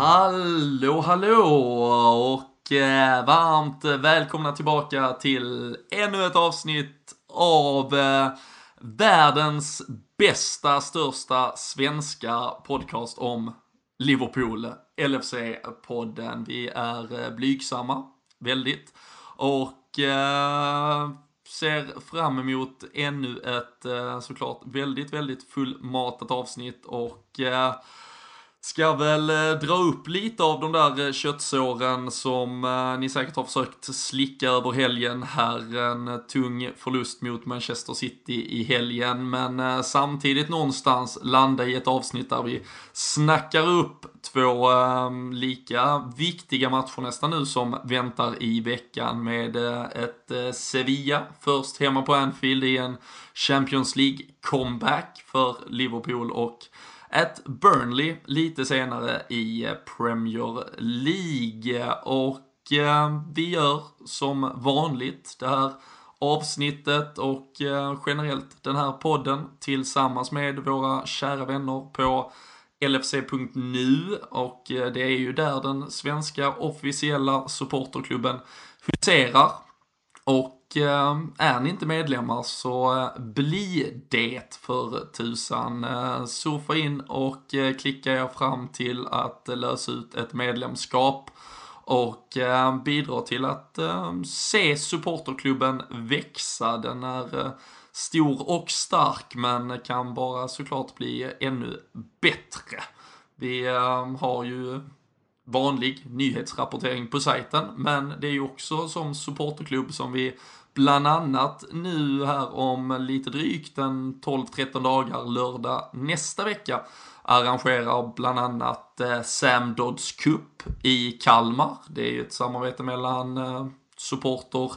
Hallå, hallå och eh, varmt välkomna tillbaka till ännu ett avsnitt av eh, världens bästa, största svenska podcast om Liverpool, LFC-podden. Vi är eh, blygsamma, väldigt, och eh, ser fram emot ännu ett eh, såklart väldigt, väldigt fullmatat avsnitt och eh, Ska väl eh, dra upp lite av de där eh, köttsåren som eh, ni säkert har försökt slicka över helgen här. En tung förlust mot Manchester City i helgen, men samtidigt någonstans landa i ett avsnitt där vi snackar upp två ehm, lika viktiga matcher nästan nu som väntar i veckan med ett Sevilla först hemma på Anfield i en Champions League comeback för Liverpool och at Burnley lite senare i eh, Premier League. Och eh, vi gör som vanligt det här avsnittet och eh, generellt den här podden tillsammans med våra kära vänner på LFC.nu och eh, det är ju där den svenska officiella supporterklubben huserar. Och Eh, är ni inte medlemmar så eh, bli det för tusan. Eh, surfa in och klicka er fram till att lösa ut ett medlemskap och bidra till att se supporterklubben växa. Den är stor och stark men kan bara såklart bli ännu bättre. Vi har ju vanlig nyhetsrapportering på sajten men det är ju också som supporterklubb som vi bland annat nu här om lite drygt en 12-13 dagar, lördag nästa vecka, arrangerar bland annat eh, Sam Dodds Cup i Kalmar. Det är ju ett samarbete mellan eh, supporter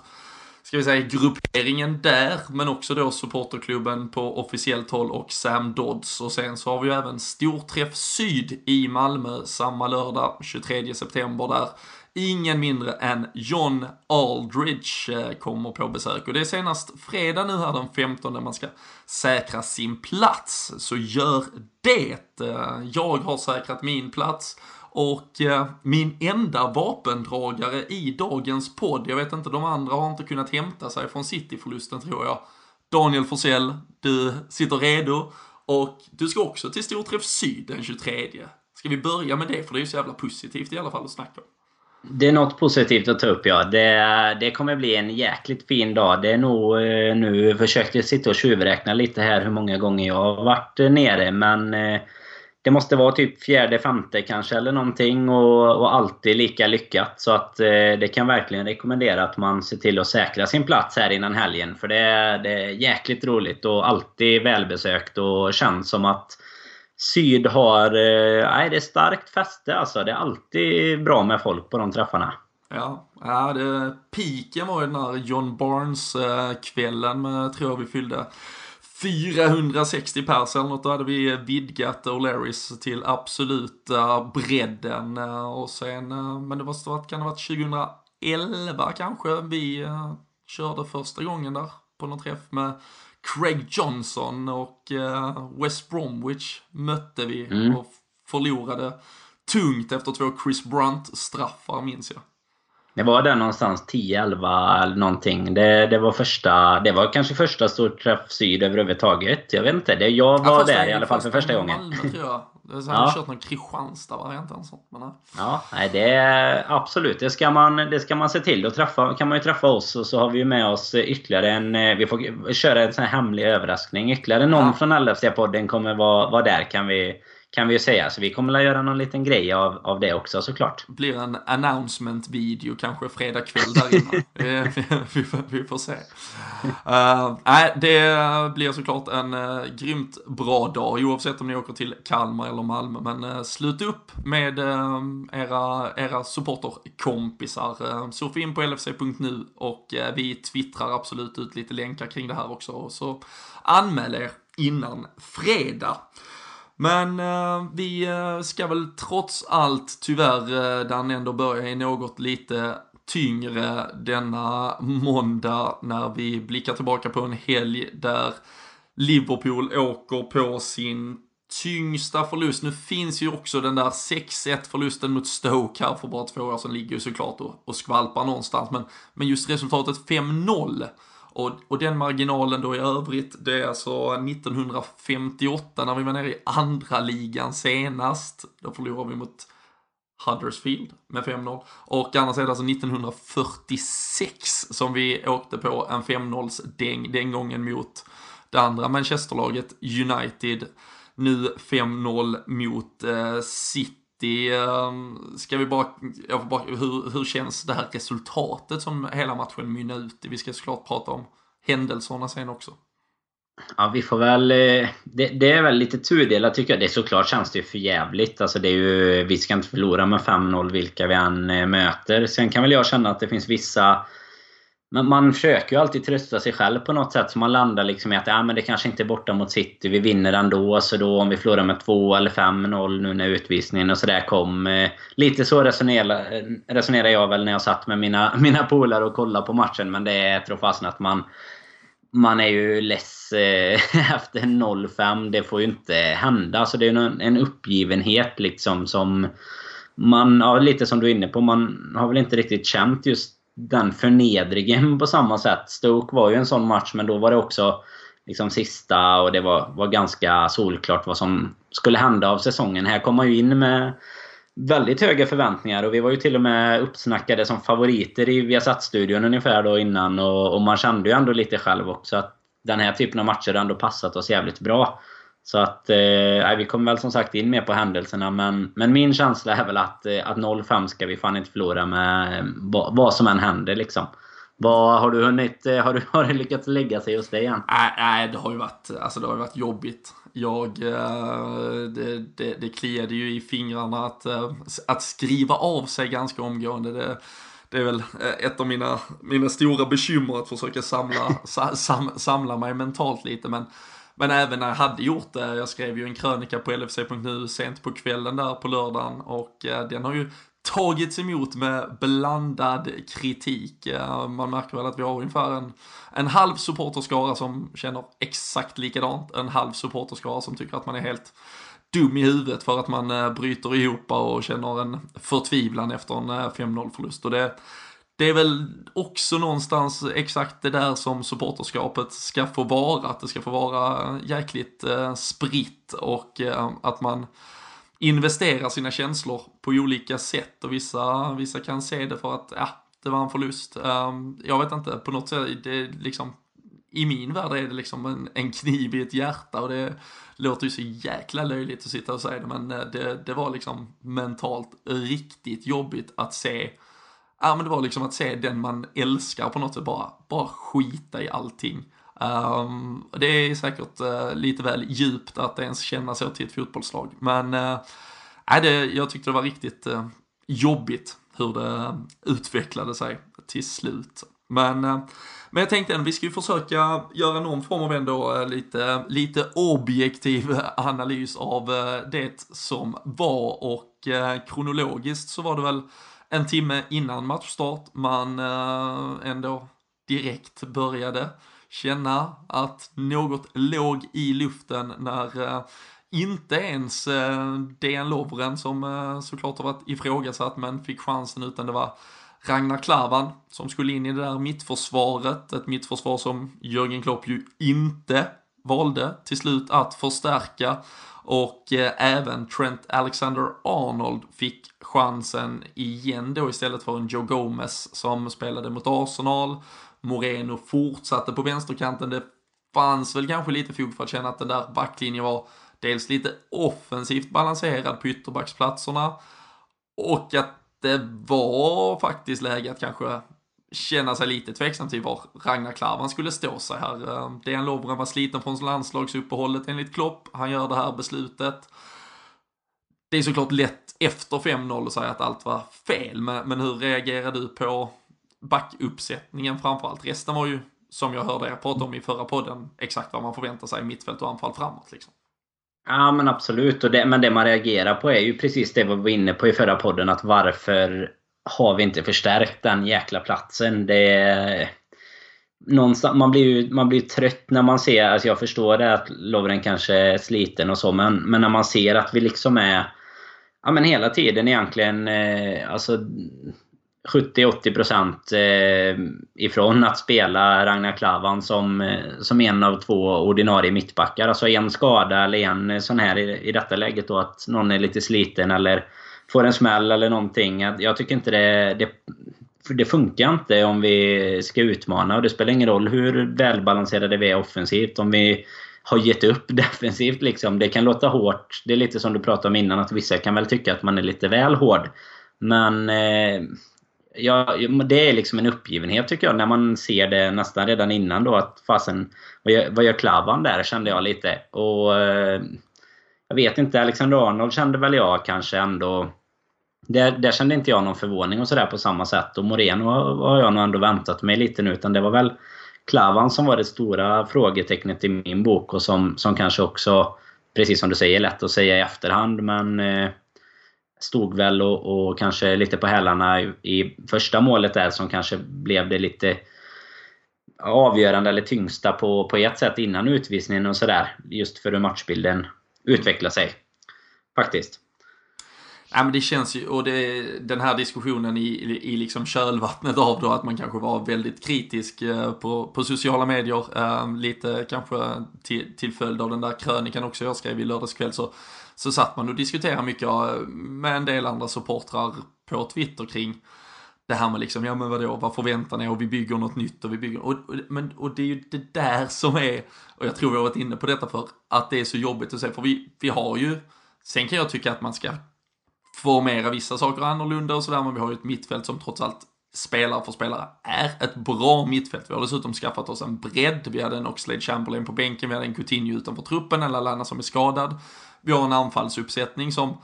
ska vi säga, grupperingen där, men också då supporterklubben på officiellt håll och Sam Dodds. Och sen så har vi ju även Storträff Syd i Malmö samma lördag, 23 september där ingen mindre än John Aldridge eh, kommer på besök. Och det är senast fredag nu här den 15 man ska säkra sin plats. Så gör det! Eh, jag har säkrat min plats. Och eh, min enda vapendragare i dagens podd, jag vet inte, de andra har inte kunnat hämta sig från Cityförlusten tror jag. Daniel Forsell, du sitter redo. Och du ska också till Storträff Syd den 23. Ska vi börja med det? För det är ju så jävla positivt i alla fall att snacka om. Det är något positivt att ta upp ja. Det, det kommer bli en jäkligt fin dag. Det är nog eh, nu, försökte sitta och tjuvräkna lite här hur många gånger jag har varit eh, nere men eh, det måste vara typ fjärde, femte kanske eller någonting och, och alltid lika lyckat. Så att det kan verkligen rekommendera att man ser till att säkra sin plats här innan helgen. För det, det är jäkligt roligt och alltid välbesökt och känns som att Syd har... Eh, nej, det är starkt fäste alltså. Det är alltid bra med folk på de träffarna. Ja, ja det, piken var ju den här John Barnes-kvällen med, tror jag vi fyllde 460 pers eller något. Då hade vi vidgat O'Larrys till absoluta bredden. Eh, och sen, eh, men det var, kan det ha varit 2011 kanske vi körde första gången där på någon träff med Craig Johnson och uh, West Bromwich mötte vi mm. och förlorade tungt efter två Chris Brunt-straffar minns jag. Det var där någonstans 10-11 eller någonting. Det, det var första, det var kanske första storträff syd överhuvudtaget. Jag vet inte. Det, jag var ja, där i alla fall för första gången. Malmö, tror jag. Så hade ja. kört någon Kristianstad-variant eller sånt. Men, ja, nej, det är absolut. Det ska, man, det ska man se till. Då träffa, kan man ju träffa oss och så har vi med oss ytterligare en... Eh, vi får köra en sån här hemlig överraskning. Ytterligare någon ja. från LFC-podden kommer vara, vara där kan vi kan vi ju säga. Så vi kommer att göra någon liten grej av, av det också såklart. Det blir en announcement-video kanske fredag kväll där inne. vi, vi, får se. Uh, nej, det blir såklart en uh, grymt bra dag oavsett om ni åker till Kalmar eller Malmö. Men uh, slut upp med uh, era, era supporterkompisar. Uh, surfa in på lfc.nu och vi twittrar absolut ut lite länkar kring det här också. Så anmäl er innan fredag. Men eh, vi eh, ska väl trots allt tyvärr eh, Dan, ändå börja i något lite tyngre denna måndag när vi blickar tillbaka på en helg där Liverpool åker på sin tyngsta förlust. Nu finns ju också den där 6-1 förlusten mot Stoke här för bara två år sedan ligger ju såklart och, och skvalpar någonstans. Men, men just resultatet 5-0 och, och den marginalen då i övrigt, det är alltså 1958 när vi var nere i andra ligan senast. Då förlorade vi mot Huddersfield med 5-0. Och annars är det alltså 1946 som vi åkte på en 5-0-däng, den gången mot det andra Manchesterlaget United. Nu 5-0 mot eh, City. City, ehm, ska vi bara, bara hur, hur känns det här resultatet som hela matchen mynnar ut i? Vi ska såklart prata om händelserna sen också. Ja, vi får väl... Eh, det, det, är väl lite tudelat tycker jag. Det såklart känns det ju för jävligt. Alltså det är ju, vi ska inte förlora med 5-0 vilka vi än eh, möter. Sen kan väl jag känna att det finns vissa... Men man försöker ju alltid trösta sig själv på något sätt. Så man landar liksom i att ja, men det kanske inte är borta mot City. Vi vinner ändå. Så då om vi förlorar med 2 eller 5-0 nu när utvisningen och sådär kom. Eh, lite så resonerar, eh, resonerar jag väl när jag satt med mina, mina polare och kollade på matchen. Men det är tror fasen att man man är ju less eh, efter 0-5. Det får ju inte hända. Alltså det är en, en uppgivenhet liksom som man, ja, lite som du är inne på, man har väl inte riktigt känt just den förnedringen på samma sätt. Stoke var ju en sån match, men då var det också liksom sista och det var, var ganska solklart vad som skulle hända av säsongen. Här kom man ju in med väldigt höga förväntningar och vi var ju till och med uppsnackade som favoriter i Viasat-studion ungefär då innan och, och, man kände ju ändå lite själv också att den här typen av matcher har ändå passat oss jävligt bra. Så att, eh, vi kommer väl som sagt in mer på händelserna men, men min känsla är väl att, eh, att 0-5 ska vi fan inte förlora med eh, vad, vad som än händer liksom. Vad, har du hunnit, eh, har du, har det lyckats lägga sig hos dig än? Nej, nej, det har ju varit, alltså det har varit jobbigt. Jag, det, det, det kliade ju i fingrarna att, att skriva av sig ganska omgående. Det, det är väl ett av mina, mina stora bekymmer att försöka samla, sam, samla mig mentalt lite. Men, men även när jag hade gjort det, jag skrev ju en krönika på LFC.nu sent på kvällen där på lördagen och eh, den har ju tagits emot med blandad kritik. Eh, man märker väl att vi har ungefär en, en halv supporterskara som känner exakt likadant. En halv supporterskara som tycker att man är helt dum i huvudet för att man eh, bryter ihop och känner en förtvivlan efter en 5-0 förlust. Och det, det är väl också någonstans exakt det där som supporterskapet ska få vara. Att det ska få vara jäkligt eh, spritt och eh, att man investerar sina känslor på olika sätt och vissa, vissa kan se det för att, ja, det var en förlust. Um, jag vet inte, på något sätt, det liksom, i min värld är det liksom en, en kniv i ett hjärta och det låter ju så jäkla löjligt att sitta och säga det, men eh, det, det var liksom mentalt riktigt jobbigt att se Ja men det var liksom att se den man älskar på något sätt bara, bara skita i allting. Um, det är säkert uh, lite väl djupt att ens känna så till ett fotbollslag. Men uh, det, jag tyckte det var riktigt uh, jobbigt hur det utvecklade sig till slut. Men, uh, men jag tänkte att vi ska ju försöka göra någon form av ändå lite, lite objektiv analys av det som var och kronologiskt så var det väl en timme innan matchstart man eh, ändå direkt började känna att något låg i luften när eh, inte ens eh, DN Lovren som eh, såklart har varit ifrågasatt men fick chansen utan det var Ragnar Klavan som skulle in i det där mittförsvaret. Ett mittförsvar som Jörgen Klopp ju inte valde till slut att förstärka. Och eh, även Trent Alexander-Arnold fick chansen igen då istället för en Joe Gomez som spelade mot Arsenal Moreno fortsatte på vänsterkanten. Det fanns väl kanske lite fog för att känna att den där backlinjen var dels lite offensivt balanserad på ytterbacksplatserna och att det var faktiskt läge att kanske känna sig lite tveksam till var Ragnar Klavan skulle stå sig här. Eh, Dejan Lovren var sliten från landslagsuppehållet enligt Klopp. Han gör det här beslutet. Det är såklart lätt efter 5-0 att säga att allt var fel, men hur reagerar du på backuppsättningen framförallt. Resten var ju, som jag hörde er prata om i förra podden, exakt vad man förväntar sig i mittfält och anfall framåt. Liksom. Ja men absolut. Och det, men det man reagerar på är ju precis det vi var inne på i förra podden. Att varför har vi inte förstärkt den jäkla platsen? Det, man blir ju man blir trött när man ser, alltså jag förstår det att Lovren kanske är sliten och så, men, men när man ser att vi liksom är ja, men hela tiden egentligen eh, alltså 70-80% eh, ifrån att spela Ragnar Klavan som, eh, som en av två ordinarie mittbackar. Alltså en skada eller en sån här i, i detta läget då att någon är lite sliten eller får en smäll eller någonting. Jag tycker inte det, det, det funkar inte om vi ska utmana och det spelar ingen roll hur välbalanserade vi är offensivt. Om vi har gett upp defensivt liksom. Det kan låta hårt. Det är lite som du pratade om innan att vissa kan väl tycka att man är lite väl hård. Men eh, ja, det är liksom en uppgivenhet tycker jag när man ser det nästan redan innan då att fasen, vad gör, vad gör Klavan där kände jag lite. Och eh, Jag vet inte, Alexander Arnold kände väl jag kanske ändå där, där kände inte jag någon förvåning och sådär på samma sätt. Och Moreno har jag nog ändå väntat mig lite nu. Utan det var väl Klavan som var det stora frågetecknet i min bok och som, som kanske också, precis som du säger, lätt att säga i efterhand. Men eh, stod väl och, och, kanske lite på hälarna i, i första målet där som kanske blev det lite avgörande eller tyngsta på, på ett sätt innan utvisningen och sådär. Just för hur matchbilden utvecklar sig. Faktiskt. Ja, men det känns ju, och det, den här diskussionen i, i liksom kölvattnet av då att man kanske var väldigt kritisk eh, på, på sociala medier, eh, lite kanske till, till följd av den där krönikan också jag skrev i lördagskväll så, så satt man och diskuterade mycket eh, med en del andra supportrar på Twitter kring det här med liksom, ja men vadå, vad förväntar ni? Och vi bygger något nytt och vi bygger, och, och, men, och det är ju det där som är, och jag tror vi har varit inne på detta för att det är så jobbigt att se, för vi, vi har ju, sen kan jag tycka att man ska formera vissa saker annorlunda och sådär, men vi har ju ett mittfält som trots allt spelare för spelare är ett bra mittfält. Vi har dessutom skaffat oss en bredd. Vi hade en Oxlade Chamberlain på bänken, vi hade en Coutinho utanför truppen, en Lallana som är skadad. Vi har en anfallsuppsättning som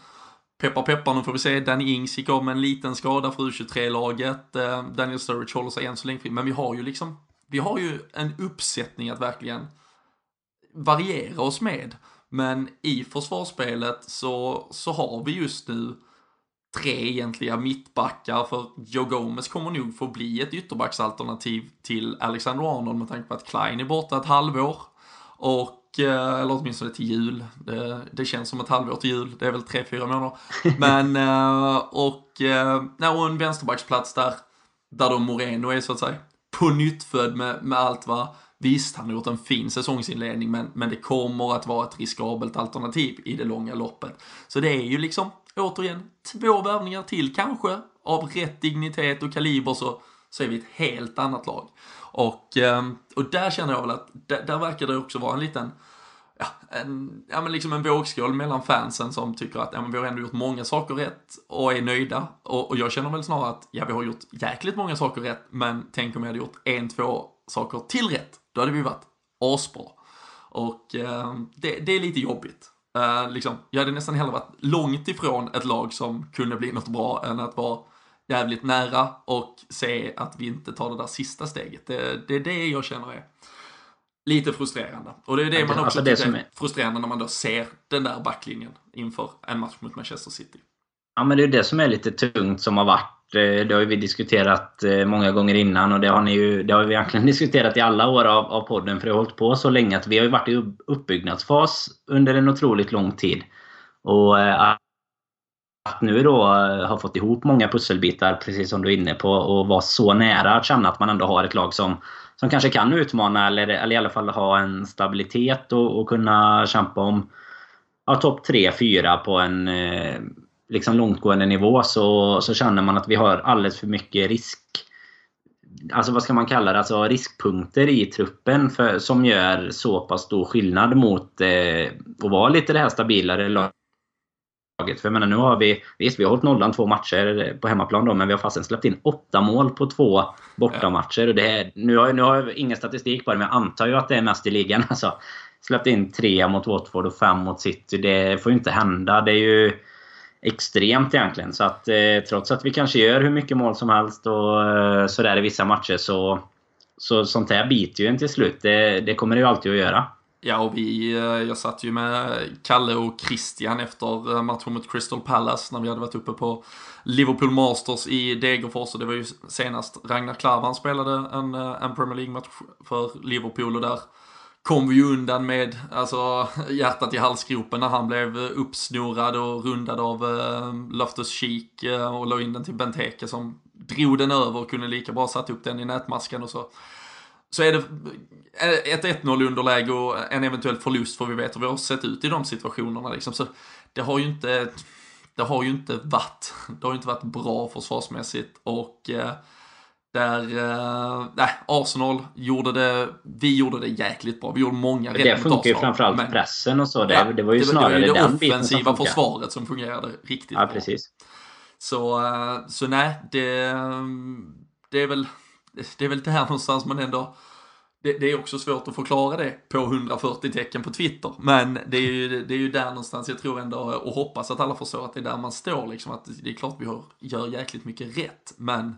Peppar peppar, nu får vi se. Danny Ings gick av med en liten skada för U23-laget. Eh, Daniel Sturridge håller sig än så länge fri. Men vi har ju liksom, vi har ju en uppsättning att verkligen variera oss med. Men i försvarsspelet så, så har vi just nu tre egentliga mittbackar för Joe Gomez kommer nog få bli ett ytterbacksalternativ till Alexander Arnold med tanke på att Klein är borta ett halvår. Och, eh, eller åtminstone till jul. Det, det känns som ett halvår till jul. Det är väl tre, fyra månader. Men, eh, och, eh, och en vänsterbacksplats där, där då Moreno är så att säga på nytt född med, med allt vad Visst, han har gjort en fin säsongsinledning, men, men det kommer att vara ett riskabelt alternativ i det långa loppet. Så det är ju liksom, återigen, två värvningar till kanske, av rätt dignitet och kaliber så, så är vi ett helt annat lag. Och, ehm, och där känner jag väl att, där, där verkar det också vara en liten, ja, en, ja, men liksom en vågskål mellan fansen som tycker att ja, men vi har ändå gjort många saker rätt och är nöjda. Och, och jag känner väl snarare att ja, vi har gjort jäkligt många saker rätt, men tänk om vi hade gjort en, två saker till rätt. Då hade vi varit asbra. Och eh, det, det, är lite jobbigt. Eh, liksom, jag hade nästan hellre varit långt ifrån ett lag som kunde bli något bra än att vara jävligt nära och se att vi inte tar det där sista steget. Det, det är det jag känner är lite frustrerande. Och det är det man också alltså det tycker är frustrerande när man då ser den där backlinjen inför en match mot Manchester City. Ja, men det är det som är lite tungt som har varit Eh, det har vi diskuterat eh, många gånger innan och det har, ni ju, det har vi egentligen diskuterat i alla år av, av podden för det har hållit på så länge att vi har ju varit i uppbyggnadsfas under en otroligt lång tid. Och eh, att nu då ha fått ihop många pusselbitar, precis som du är inne på, och vara så nära att känna att man ändå har ett lag som, som kanske kan utmana eller, eller i alla fall ha en stabilitet och, och kunna kämpa om ja, topp 3-4 på en liksom långtgående nivå så, så känner man att vi har alldeles för mycket risk Alltså vad ska man kalla det? Alltså riskpunkter i truppen för, som gör så pass stor skillnad mot eh, att vara lite det här stabilare laget. För jag menar, nu har vi, visst vi har hållit nollan två matcher på hemmaplan då, men vi har fastän släppt in åtta mål på två bortamatcher. Och det är, nu, har, nu har jag ingen statistik på det, men jag antar ju att det är mest i ligan. Alltså, släppt in tre mot Watford och fem mot City. Det får ju inte hända. Det är ju extremt egentligen. Så att eh, trots att vi kanske gör hur mycket mål som helst och eh, sådär i vissa matcher så, så sånt här biter ju en till slut. Det, det kommer det ju alltid att göra. Ja, och vi, eh, jag satt ju med Kalle och Christian efter eh, matchen mot Crystal Palace när vi hade varit uppe på Liverpool Masters i Degerfors och det var ju senast Ragnar Klavan spelade en, eh, en Premier League-match för Liverpool och där kom vi ju undan med alltså, hjärtat i halsgropen när han blev eh, uppsnurrad och rundad av eh, Loftus Cheek eh, och la in den till Benteke som drog den över och kunde lika bra satt upp den i nätmasken och så så är det eh, ett 1-0 underläge och en eventuell förlust för vi vet hur vi har sett ut i de situationerna liksom. Så det har ju inte, det har ju inte varit, det har ju inte varit bra försvarsmässigt och eh, där, eh, nej, Arsenal gjorde det, vi gjorde det jäkligt bra. Vi gjorde många rätt Det funkar ju framförallt men, pressen och så. Det, ja, det var ju det, snarare det, det, det den offensiva försvaret som fungerade riktigt ja, bra. Precis. Så, eh, så nej, det, det är väl, det är väl där någonstans man ändå det, det, är också svårt att förklara det på 140 tecken på Twitter. Men det är ju, det är ju där någonstans jag tror ändå och hoppas att alla förstår att det är där man står liksom. Att det är klart vi gör jäkligt mycket rätt. Men,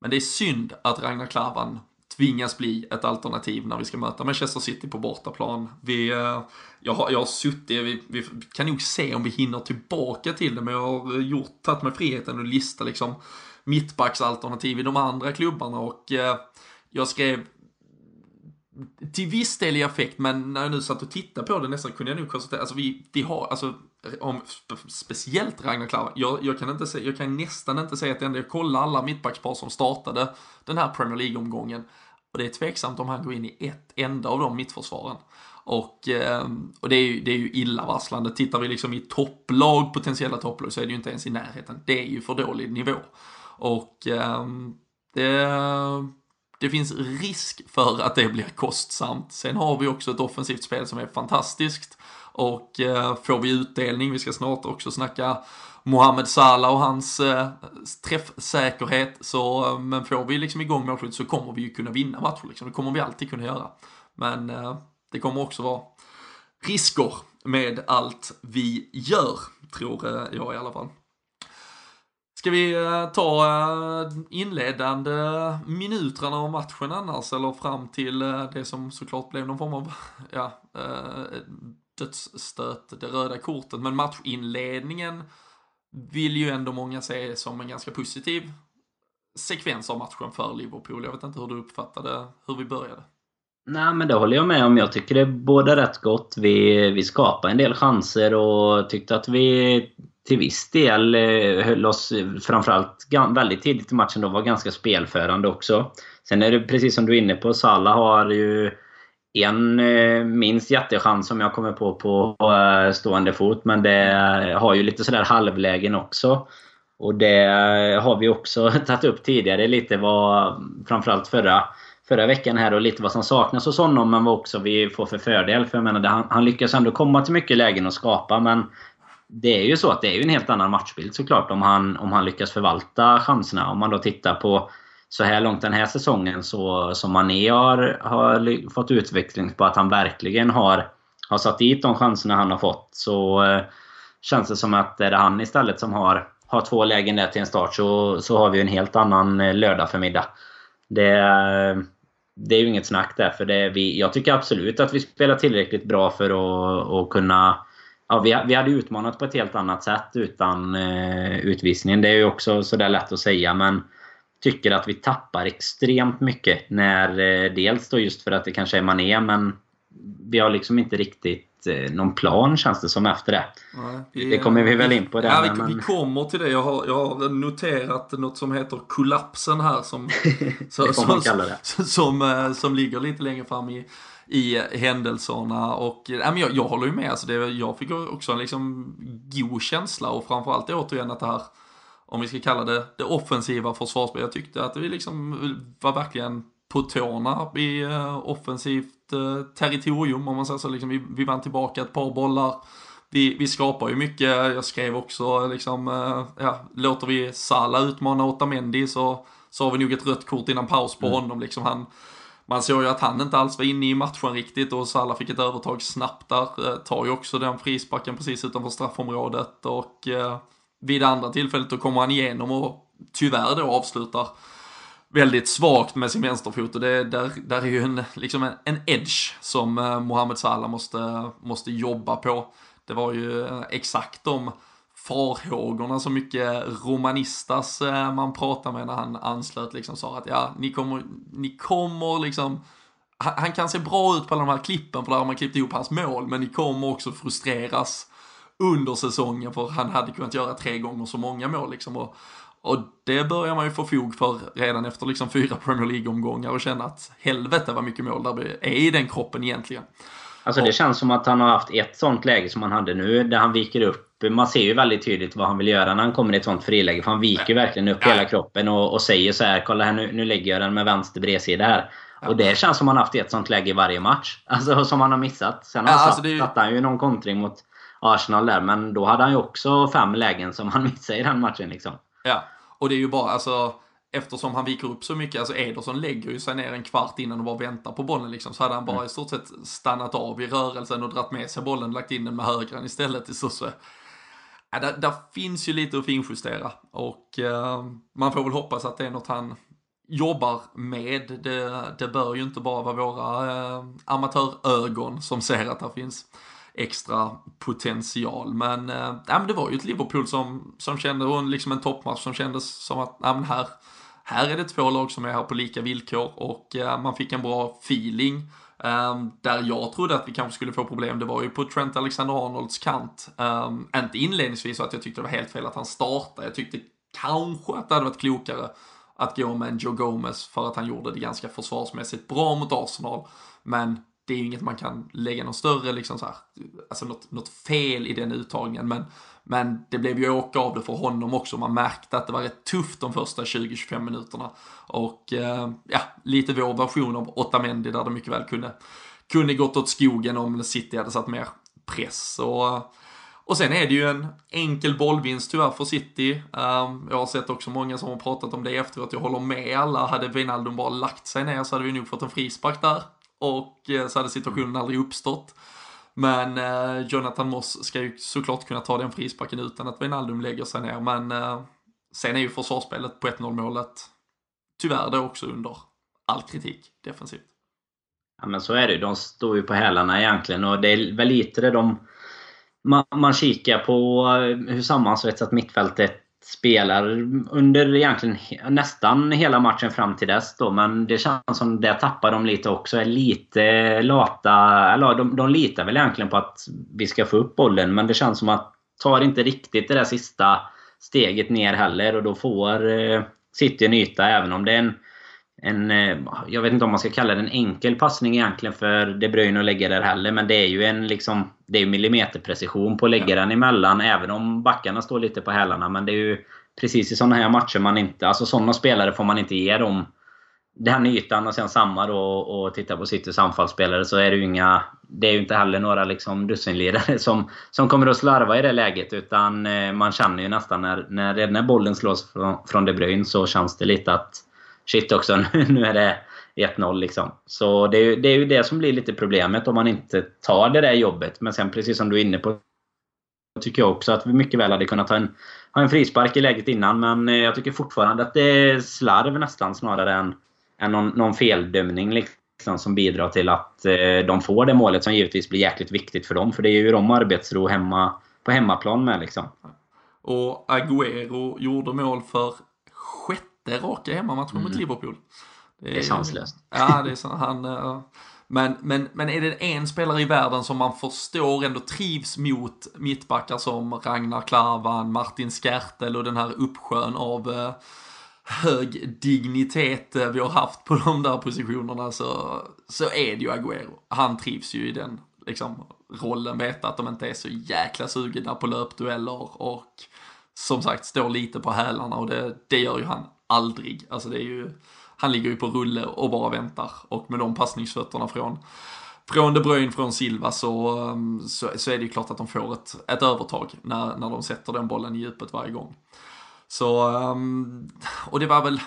men det är synd att Ragnar Klavan tvingas bli ett alternativ när vi ska möta Manchester City på bortaplan. Vi, eh, jag, har, jag har suttit, vi, vi kan nog se om vi hinner tillbaka till det, men jag har gjort, tagit mig friheten att lista liksom mittbacksalternativ i de andra klubbarna och eh, jag skrev till viss del i affekt, men när jag nu satt och tittade på det nästan kunde jag nog konstatera, alltså vi, vi har, alltså om speciellt Ragnar Klavan, jag, jag, kan inte säga, jag kan nästan inte säga att det enda, jag kollar alla mittbackspar som startade den här Premier League-omgången och det är tveksamt om han går in i ett enda av de mittförsvaren. Och, ehm, och det, är ju, det är ju illavarslande. Tittar vi liksom i topplag, potentiella topplag, så är det ju inte ens i närheten. Det är ju för dålig nivå. Och ehm, det det finns risk för att det blir kostsamt. Sen har vi också ett offensivt spel som är fantastiskt. Och eh, får vi utdelning, vi ska snart också snacka Mohamed Salah och hans eh, träffsäkerhet. Så, eh, men får vi liksom igång målskyttet så kommer vi ju kunna vinna matcher. Liksom. Det kommer vi alltid kunna göra. Men eh, det kommer också vara risker med allt vi gör, tror eh, jag i alla fall. Ska vi eh, ta eh, inledande minuterna av matchen annars, eller fram till eh, det som såklart blev någon form av, ja, dödsstöt, det röda kortet. Men matchinledningen vill ju ändå många se som en ganska positiv sekvens av matchen för Liverpool. Jag vet inte hur du uppfattade hur vi började. Nej men det håller jag med om. Jag tycker det är rätt gott. Vi, vi skapade en del chanser och tyckte att vi till viss del eh, höll oss framförallt väldigt tidigt i matchen då var ganska spelförande också. Sen är det precis som du är inne på, Salah har ju en eh, minst jättechans som jag kommer på på eh, stående fot. Men det har ju lite sådär halvlägen också. Och det har vi också tagit upp tidigare lite vad framförallt förra, förra veckan här och lite vad som saknas hos honom men vad också vi får för fördel. För jag menar, han, han lyckas ändå komma till mycket lägen och skapa men det är ju så att det är ju en helt annan matchbild såklart om han, om han lyckas förvalta chanserna. Om man då tittar på så här långt den här säsongen så som Mané har, har fått utveckling på att han verkligen har, har satt dit de chanserna han har fått. Så eh, känns det som att är det han istället som har, har två lägen där till en start så, så har vi en helt annan eh, lördag förmiddag. Det, eh, det är ju inget snack där. För det, vi, jag tycker absolut att vi spelar tillräckligt bra för att, att kunna ja, vi, vi hade utmanat på ett helt annat sätt utan eh, utvisningen. Det är ju också sådär lätt att säga men tycker att vi tappar extremt mycket när eh, dels då just för att det kanske är mané men vi har liksom inte riktigt eh, någon plan känns det som efter det. Nej, vi, det kommer vi väl in på. Det, ja, vi, men... vi, kommer till det. Jag har, jag har noterat något som heter kollapsen här som, så, som, som, eh, som ligger lite längre fram i i händelserna och ja, men jag, jag håller ju med, alltså det, jag fick också en liksom god känsla och framförallt återigen att det här, om vi ska kalla det det offensiva försvarsspelet, jag tyckte att vi liksom var verkligen på tårna i uh, offensivt uh, territorium om man säger så, liksom, vi, vi vann tillbaka ett par bollar. Vi, vi skapar ju mycket, jag skrev också liksom, uh, ja, låter vi Sala utmana Otamendi så, så har vi nog ett rött kort innan paus på mm. honom liksom. Han, man såg ju att han inte alls var inne i matchen riktigt och Salah fick ett övertag snabbt där. Eh, tar ju också den frisparken precis utanför straffområdet och eh, vid det andra tillfället då kommer han igenom och tyvärr då avslutar väldigt svagt med sin vänsterfot och det, där, där är ju en, liksom en, en edge som eh, Mohamed Salah måste, måste jobba på. Det var ju eh, exakt de farhågorna så mycket romanistas eh, man pratade med när han anslöt liksom sa att ja, ni kommer, ni kommer liksom han, han kan se bra ut på alla de här klippen för där har man klippt ihop hans mål men ni kommer också frustreras under säsongen för han hade kunnat göra tre gånger så många mål liksom och, och det börjar man ju få fog för redan efter liksom fyra Premier League-omgångar och känna att helvete vad mycket mål där är i den kroppen egentligen. Alltså det känns som att han har haft ett sånt läge som han hade nu, där han viker upp. Man ser ju väldigt tydligt vad han vill göra när han kommer i ett sånt friläge. För han viker verkligen upp hela kroppen och, och säger så här: Kolla här nu, nu lägger jag den med vänster bredsida här. Och det känns som att han haft ett sånt läge i varje match. Alltså som han har missat. Sen har ja, alltså satt, ju... satt han ju någon kontring mot Arsenal där, men då hade han ju också fem lägen som han missade i den matchen liksom. Ja, och det är ju bara alltså eftersom han viker upp så mycket, alltså Ederson lägger ju sig ner en kvart innan och bara väntar på bollen liksom, så hade han bara mm. i stort sett stannat av i rörelsen och dratt med sig bollen, lagt in den med högern istället i sett. Ja, där, där, finns ju lite att finjustera och uh, man får väl hoppas att det är något han jobbar med. Det, det bör ju inte bara vara våra uh, amatörögon som ser att det finns extra potential. Men, äh, men det var ju ett Liverpool som, som kände, och liksom en toppmatch som kändes som att, ja men här, här är det två lag som är här på lika villkor och äh, man fick en bra feeling. Äh, där jag trodde att vi kanske skulle få problem, det var ju på Trent Alexander-Arnolds kant. Ehm, inte inledningsvis så att jag tyckte det var helt fel att han startade, jag tyckte kanske att det hade varit klokare att gå med en Joe Gomez för att han gjorde det ganska försvarsmässigt bra mot Arsenal. Men det är ju inget man kan lägga någon större, liksom så här, alltså något, något fel i den uttagningen. Men, men det blev ju åka av det för honom också. Man märkte att det var rätt tufft de första 20-25 minuterna. Och eh, ja, lite vår version av Otamendi där det mycket väl kunde, kunde gått åt skogen om City hade satt mer press. Och, och sen är det ju en enkel bollvinst tyvärr för City. Um, jag har sett också många som har pratat om det efteråt. Jag håller med alla. Hade Wijnaldum bara lagt sig ner så hade vi nog fått en frispark där och eh, så hade situationen aldrig uppstått. Men eh, Jonathan Moss ska ju såklart kunna ta den frisparken utan att Wijnaldum lägger sig ner. Men eh, sen är ju försvarsspelet på 1-0 målet tyvärr då också under all kritik defensivt. Ja men så är det ju, De står ju på hälarna egentligen och det är väl lite det de... Man, man kikar på eh, hur sammansvetsat mittfältet spelar under egentligen nästan hela matchen fram till dess då, men det känns som det tappar de lite också. Är lite lata. Eller de, de litar väl egentligen på att vi ska få upp bollen, men det känns som att tar inte riktigt det där sista steget ner heller och då får eh, City en yta även om det är en en, eh, jag vet inte om man ska kalla det en enkel passning egentligen för De Bruyne att lägga där heller. Men det är ju en liksom, det är millimeterprecision på att lägga ja. den emellan. Även om backarna står lite på hälarna. Men det är ju precis i sådana här matcher man inte... Alltså sådana spelare får man inte ge dem den ytan och sen samma då och titta på Citys anfallsspelare så är det ju inga... Det är ju inte heller några liksom dussinlirare som, som kommer att slarva i det läget utan eh, man känner ju nästan när, när, när bollen slås från, från De Bruyne så känns det lite att shit också, nu är det 1-0 liksom. Så det är, det är ju det som blir lite problemet om man inte tar det där jobbet. Men sen precis som du är inne på tycker jag också att vi mycket väl hade kunnat ha en, ha en frispark i läget innan. Men eh, jag tycker fortfarande att det är slarv nästan snarare än, än någon, någon feldömning liksom, som bidrar till att eh, de får det målet som givetvis blir jäkligt viktigt för dem. För det är ju de arbetsro hemma, på hemmaplan med liksom. Och Agüero gjorde mål för sjätte raka hemmamatchen mm. mot Liverpool. Det är, det är sanslöst. Ja, det är så. Han, uh, men, men, men är det en spelare i världen som man förstår ändå trivs mot mittbackar som Ragnar Klavan, Martin Skertel och den här uppsjön av uh, hög dignitet uh, vi har haft på de där positionerna så, så är det ju Agüero. Han trivs ju i den liksom, rollen, vet att de inte är så jäkla sugna på löpdueller och som sagt står lite på hälarna och det, det gör ju han aldrig. Alltså det är ju, han ligger ju på rulle och bara väntar. Och med de passningsfötterna från, från De Bruyne, från Silva så, um, så, så, är det ju klart att de får ett, ett övertag när, när de sätter den bollen i djupet varje gång. Så, um, och det var väl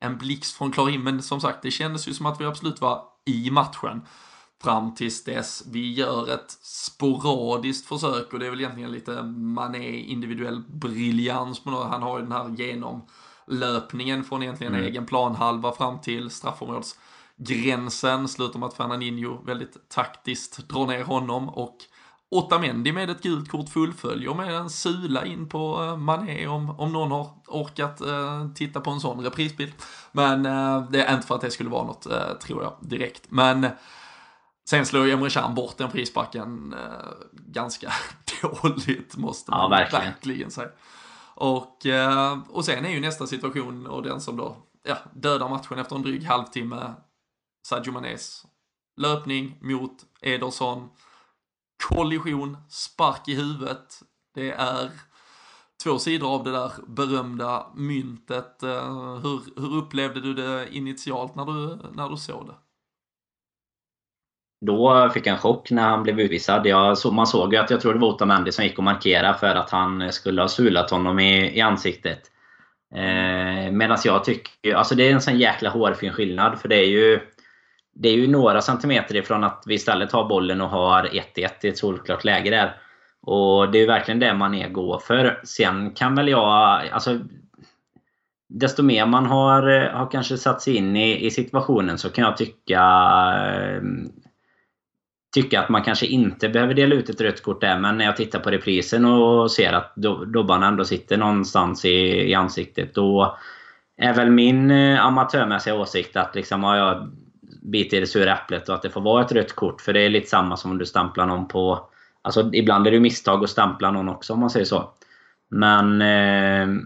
en blixt från klar himmel, men som sagt, det kändes ju som att vi absolut var i matchen fram tills dess. Vi gör ett sporadiskt försök och det är väl egentligen lite Mané individuell briljans. Han har ju den här genom löpningen från egentligen mm. egen planhalva fram till straffområdesgränsen. Slutar med att Fernandinho väldigt taktiskt drar ner honom och Otamendi med ett gult kort fullföljer med en sula in på uh, Mané om, om någon har orkat uh, titta på en sån reprisbild. Men uh, det är inte för att det skulle vara något, tror jag, direkt. Men sen slår Emre Can bort den frisparken ganska dåligt, måste man ja, verkligen. verkligen säga. Och, och sen är ju nästa situation och den som då ja, dödar matchen efter en dryg halvtimme, Sadio Manés löpning mot Ederson kollision, spark i huvudet. Det är två sidor av det där berömda myntet. Eh, hur, hur upplevde du det initialt när du, när du såg det? Då fick jag en chock när han blev utvisad. Jag, så, man såg ju att jag tror det var Otamendi som gick och markerade för att han skulle ha sulat honom i, i ansiktet. Eh, Medan jag tycker... Alltså det är en sån jäkla hårfin skillnad. För det är ju det är ju några centimeter ifrån att vi istället har bollen och har 1-1 i ett solklart läge där. Och det är ju verkligen det man är går för. Sen kan väl jag... Alltså, desto mer man har, har kanske satt sig in i, i situationen så kan jag tycka eh, tycka att man kanske inte behöver dela ut ett rött kort där. Men när jag tittar på reprisen och ser att dobbarna ändå sitter någonstans i, i ansiktet. Då är väl min eh, amatörmässiga åsikt att liksom, ja, jag biter i det sura äpplet och att det får vara ett rött kort. För det är lite samma som om du stamplar någon på... Alltså ibland är det misstag att stampla någon också om man säger så. Men... Eh,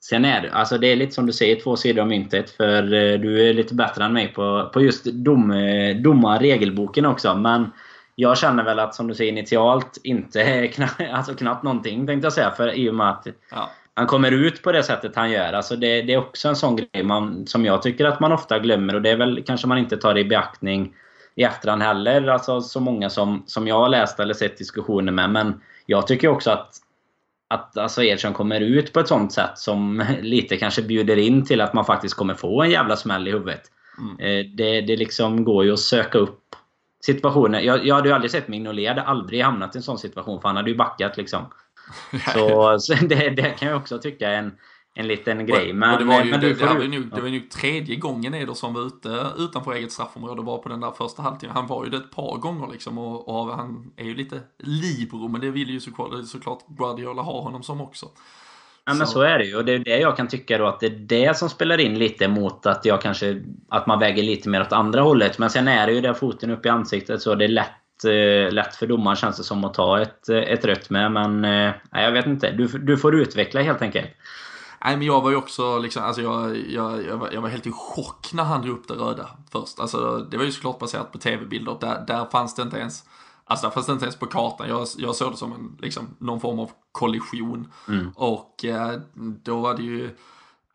sen är det, alltså det är lite som du säger, två sidor av myntet. För eh, du är lite bättre än mig på, på just dom, eh, domar regelboken också. Men jag känner väl att, som du säger initialt, inte knappt, alltså knappt någonting tänkte jag säga. För i och med att ja han kommer ut på det sättet han gör. Alltså det, det är också en sån grej man, som jag tycker att man ofta glömmer. Och det är väl kanske man inte tar i beaktning i efterhand heller. Alltså så många som, som jag har läst eller sett diskussioner med. Men jag tycker också att att alltså Edson kommer ut på ett sånt sätt som lite kanske bjuder in till att man faktiskt kommer få en jävla smäll i huvudet. Mm. Eh, det, det liksom går ju att söka upp situationer. Jag, jag hade ju aldrig sett Mignolet hade aldrig hamnat i en sån situation för han hade ju backat liksom. Så, så det, det, kan jag också tycka är en, en liten grej. Men, det var ju, men det, det, var ju nog, det var nog tredje gången Ederson var ute utanför eget straffområde var på den där första halvtimmen. Han var ju det ett par gånger liksom och, och han är ju lite libero men det vill ju såklart, såklart Guardiola ha honom som också. Ja men så. så är det ju och det är det jag kan tycka då att det är det som spelar in lite mot att jag kanske Att man väger lite mer åt andra hållet. Men sen är det ju där foten upp i ansiktet så det är lätt eh, lätt för domaren känns det som att ta ett, ett rött med. Men eh, jag vet inte. Du, du får utveckla helt enkelt. Nej men jag var ju också liksom, alltså jag, jag, jag, var, jag var helt i chock när han drog upp det röda först. Alltså det var ju såklart baserat på tv-bilder. Där, där fanns det inte ens, alltså där fanns det inte ens på kartan. Jag, jag såg det som en, liksom, någon form av kollision. Mm. Och eh, då var det ju,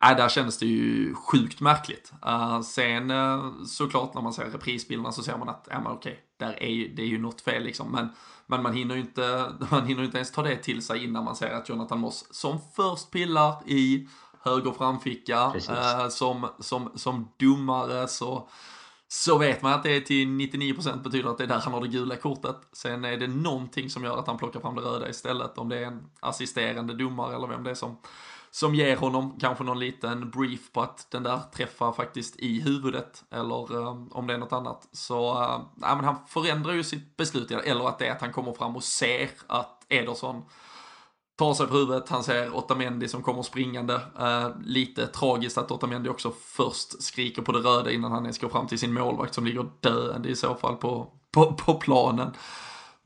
Nej, där kändes det ju sjukt märkligt. Uh, sen uh, såklart när man ser reprisbilderna så ser man att, ja men okej, där är ju, det är ju något fel liksom. Men, men man hinner ju inte, man hinner inte ens ta det till sig innan man ser att Jonathan Moss som först pillar i höger framficka, uh, som, som, som domare så så vet man att det till 99% betyder att det är där han har det gula kortet. Sen är det någonting som gör att han plockar fram det röda istället. Om det är en assisterande domare eller vem det är som som ger honom kanske någon liten brief på att den där träffar faktiskt i huvudet eller um, om det är något annat. Så uh, men han förändrar ju sitt beslut, eller att det är att han kommer fram och ser att Ederson tar sig på huvudet, han ser Otamendi som kommer springande. Eh, lite tragiskt att Otamendi också först skriker på det röda innan han ens går fram till sin målvakt som ligger döende i så fall på, på, på planen.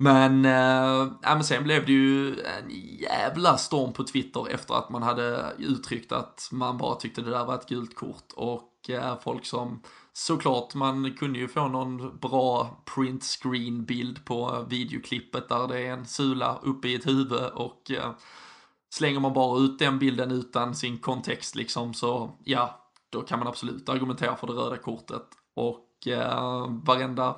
Men, äh, men sen blev det ju en jävla storm på Twitter efter att man hade uttryckt att man bara tyckte det där var ett gult kort. Och äh, folk som, såklart, man kunde ju få någon bra print screen bild på videoklippet där det är en sula uppe i ett huvud och äh, slänger man bara ut den bilden utan sin kontext liksom så, ja, då kan man absolut argumentera för det röda kortet. Och äh, varenda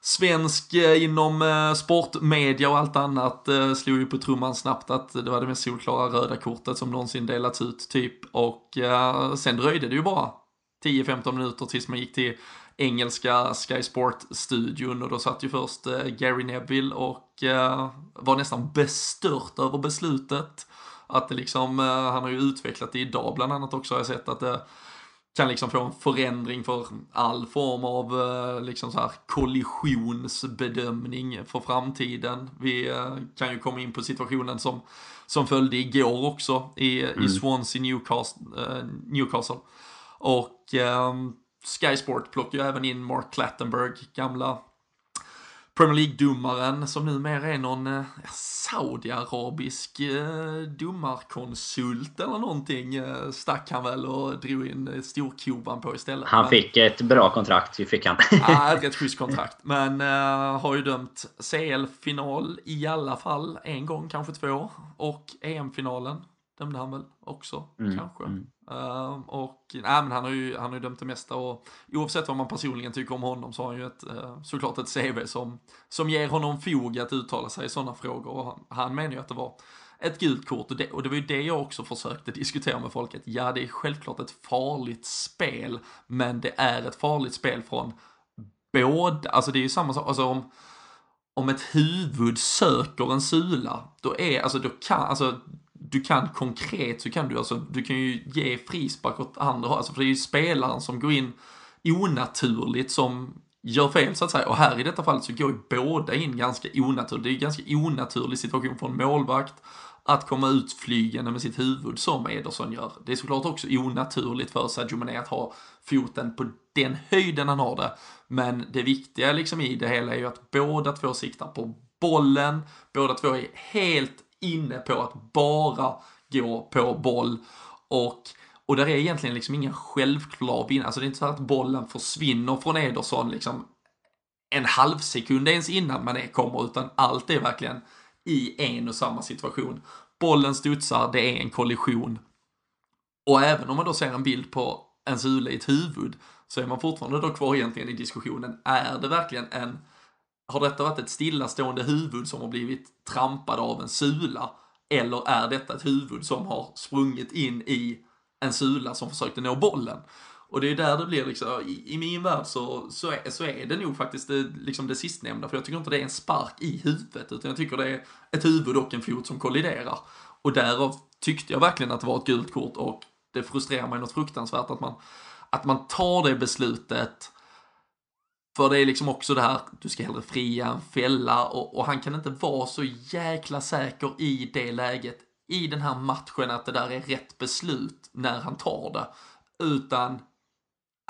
svensk eh, inom eh, sportmedia och allt annat eh, slog ju på trumman snabbt att det var det mest solklara röda kortet som någonsin delats ut typ. Och sen dröjde det ju bara 10-15 minuter tills man gick till engelska Sky Sport-studion och då satt ju först Gary Neville och var nästan bestört över beslutet. Att det liksom, han har ju utvecklat det idag bland annat också har jag sett att det kan liksom få en förändring för all form av eh, liksom så här kollisionsbedömning för framtiden. Vi eh, kan ju komma in på situationen som, som följde igår också i, mm. i Swansea Newcastle. Eh, Newcastle. Och Sky Sport plockar ju även in Mark Clattenburg, gamla Premier League-domaren som numera är någon eh, saudiarabisk eh, domarkonsult eller någonting eh, stack han väl och drog in storkovan på istället. Han men, fick ett bra kontrakt, fick han. ja, ett rätt schysst kontrakt. Men eh, har ju dömt CL-final i alla fall, en gång, kanske två. Och EM-finalen dömde han väl också, mm, kanske. Mm. Uh, och nej, men han har ju han har ju dömt det mesta och oavsett vad man personligen tycker om honom så har han ju ett, uh, såklart ett CV som, som ger honom fog att uttala sig i sådana frågor. Och han, han menar ju att det var ett gult kort och det, och det var ju det jag också försökte diskutera med folket. Ja, det är självklart ett farligt spel, men det är ett farligt spel från båda, alltså det är ju samma sak, alltså om om ett huvud söker en sula, då är, alltså då kan, alltså du kan konkret så kan du alltså, du kan ju ge frispark åt andra alltså för det är ju spelaren som går in onaturligt som gör fel så att säga. Och här i detta fallet så går ju båda in ganska onaturligt. Det är ju ganska onaturlig situation för en målvakt att komma ut flygande med sitt huvud som Ederson gör. Det är såklart också onaturligt för Sadio Mané att ha foten på den höjden han har det. Men det viktiga liksom i det hela är ju att båda två siktar på bollen, båda två är helt inne på att bara gå på boll och och där är egentligen liksom ingen självklar vinnare. Alltså det är inte så att bollen försvinner från Ederson liksom en halv sekund ens innan man är kommer, utan allt är verkligen i en och samma situation. Bollen studsar, det är en kollision. Och även om man då ser en bild på en sula i ett huvud, så är man fortfarande då kvar egentligen i diskussionen, är det verkligen en har detta varit ett stillastående huvud som har blivit trampad av en sula? Eller är detta ett huvud som har sprungit in i en sula som försökte nå bollen? Och det är där det blir liksom, i, i min värld så, så, är, så är det nog faktiskt det, liksom det sistnämnda, för jag tycker inte det är en spark i huvudet, utan jag tycker det är ett huvud och en fot som kolliderar. Och därav tyckte jag verkligen att det var ett gult kort och det frustrerar mig något fruktansvärt att man, att man tar det beslutet för det är liksom också det här, du ska hellre fria än fälla och, och, han kan inte vara så jäkla säker i det läget, i den här matchen, att det där är rätt beslut när han tar det. Utan,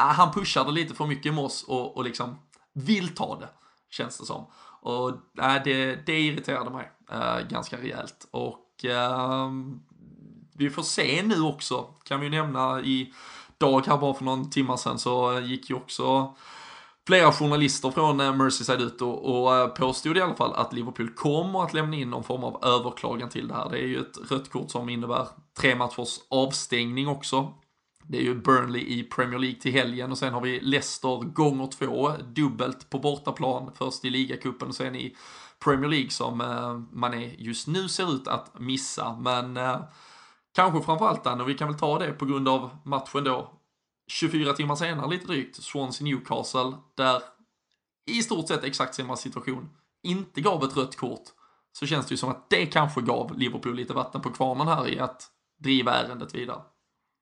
äh, han pushar det lite för mycket med oss och, och liksom vill ta det, känns det som. Och äh, det, det irriterade mig äh, ganska rejält. Och äh, vi får se nu också, kan vi nämna i dag här bara för någon timme sedan så gick ju också flera journalister från eh, Merseyside ut och, och eh, påstod i alla fall att Liverpool kommer att lämna in någon form av överklagan till det här. Det är ju ett rött kort som innebär tre matchers avstängning också. Det är ju Burnley i Premier League till helgen och sen har vi Leicester gånger två, dubbelt på bortaplan. Först i ligacupen och sen i Premier League som eh, man är just nu ser ut att missa. Men eh, kanske framförallt den, och vi kan väl ta det på grund av matchen då 24 timmar senare lite drygt, Swansea Newcastle, där i stort sett exakt samma situation inte gav ett rött kort, så känns det ju som att det kanske gav Liverpool lite vatten på kvarnen här i att driva ärendet vidare.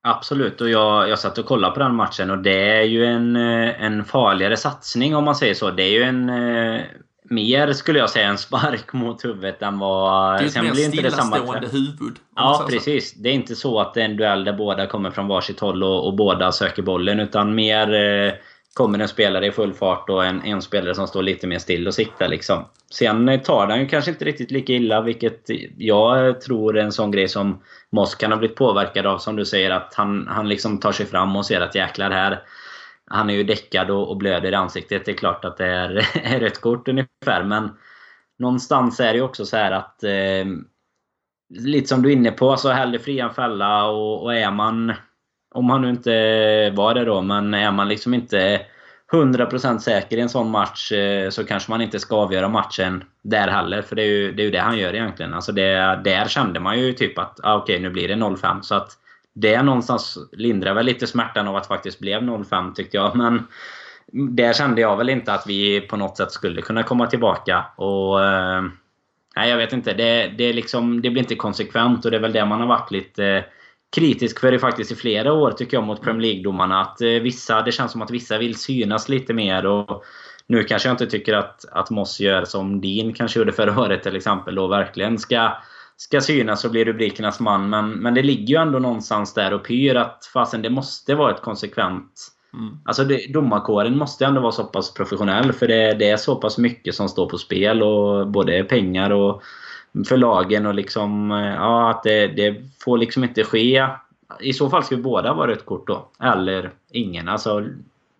Absolut, och jag, jag satt och kollade på den matchen och det är ju en, eh, en farligare satsning om man säger så. Det är ju en eh, mer, skulle jag säga, en spark mot huvudet än vad... Det är ett mer stillastående huvud. Ja, precis. Det är inte så att det är en duell där båda kommer från varsitt håll och, och båda söker bollen. Utan mer eh, kommer en spelare i full fart och en, en spelare som står lite mer still och siktar. Liksom. Sen tar den ju kanske inte riktigt lika illa, vilket jag tror är en sån grej som Moss kan ha blivit påverkad av. Som du säger, att han, han liksom tar sig fram och ser att jäklar här han är ju däckad och, och blöder i ansiktet. Det är klart att det är, är rött kort ungefär. Men någonstans är det ju också så här att eh, Lite som du är inne på, så hellre fria än fälla och, och är man Om han nu inte var det då, men är man liksom inte 100% säker i en sån match eh, så kanske man inte ska avgöra matchen där heller. För det är ju det, är ju det han gör egentligen. Alltså det, där kände man ju typ att ah, okej, okay, nu blir det 0-5. Så att det någonstans lindrar väl lite smärtan av att det faktiskt blev 0-5 tyckte jag. Men där kände jag väl inte att vi på något sätt skulle kunna komma tillbaka. Och, eh, nej, jag vet inte. Det, det, liksom, det blir inte konsekvent och det är väl det man har varit lite eh, kritisk för det faktiskt i flera år tycker jag mot Premier League-domarna. Att eh, vissa, det känns som att vissa vill synas lite mer. Och nu kanske jag inte tycker att, att Moss gör som Dean kanske gjorde förra året till exempel. Och verkligen ska, ska synas och bli rubrikernas man. Men, men det ligger ju ändå någonstans där och pyr att fasen det måste vara ett konsekvent Mm. Alltså det, domarkåren måste ändå vara så pass professionell för det, det, är så pass mycket som står på spel. och Både pengar och förlagen och liksom... Ja, att det, det får liksom inte ske. I så fall ska vi båda vara rött kort då. Eller ingen. Alltså,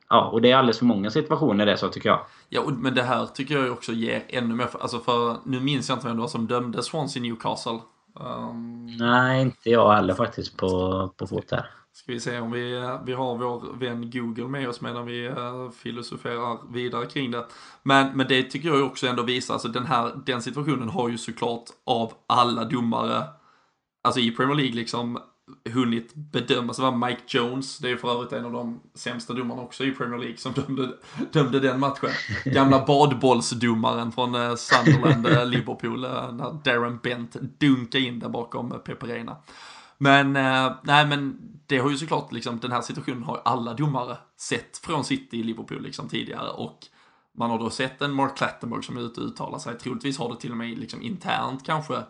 ja, och det är alldeles för många situationer det så tycker jag. Ja, men det här tycker jag också ger ännu mer, alltså för nu minns jag inte vem det var som dömde Swans i Newcastle. Um... Nej, inte jag heller faktiskt på, på fot här. Ska vi se om vi, vi har vår vän Google med oss medan vi uh, filosoferar vidare kring det. Men, men det tycker jag också ändå visar, alltså den här, den situationen har ju såklart av alla domare, alltså i Premier League liksom, hunnit bedömas. vara Mike Jones, det är ju för övrigt en av de sämsta domarna också i Premier League som dömde, dömde den matchen. Gamla badbollsdomaren från eh, Sunderland, eh, Liverpool, eh, när Darren Bent dunkade in där bakom Peperena. Men, nej men det har ju såklart liksom, den här situationen har ju alla domare sett från City i Liverpool liksom tidigare och man har då sett en Mark Clattenburg som är ute och uttalar sig. Troligtvis har det till och med liksom internt kanske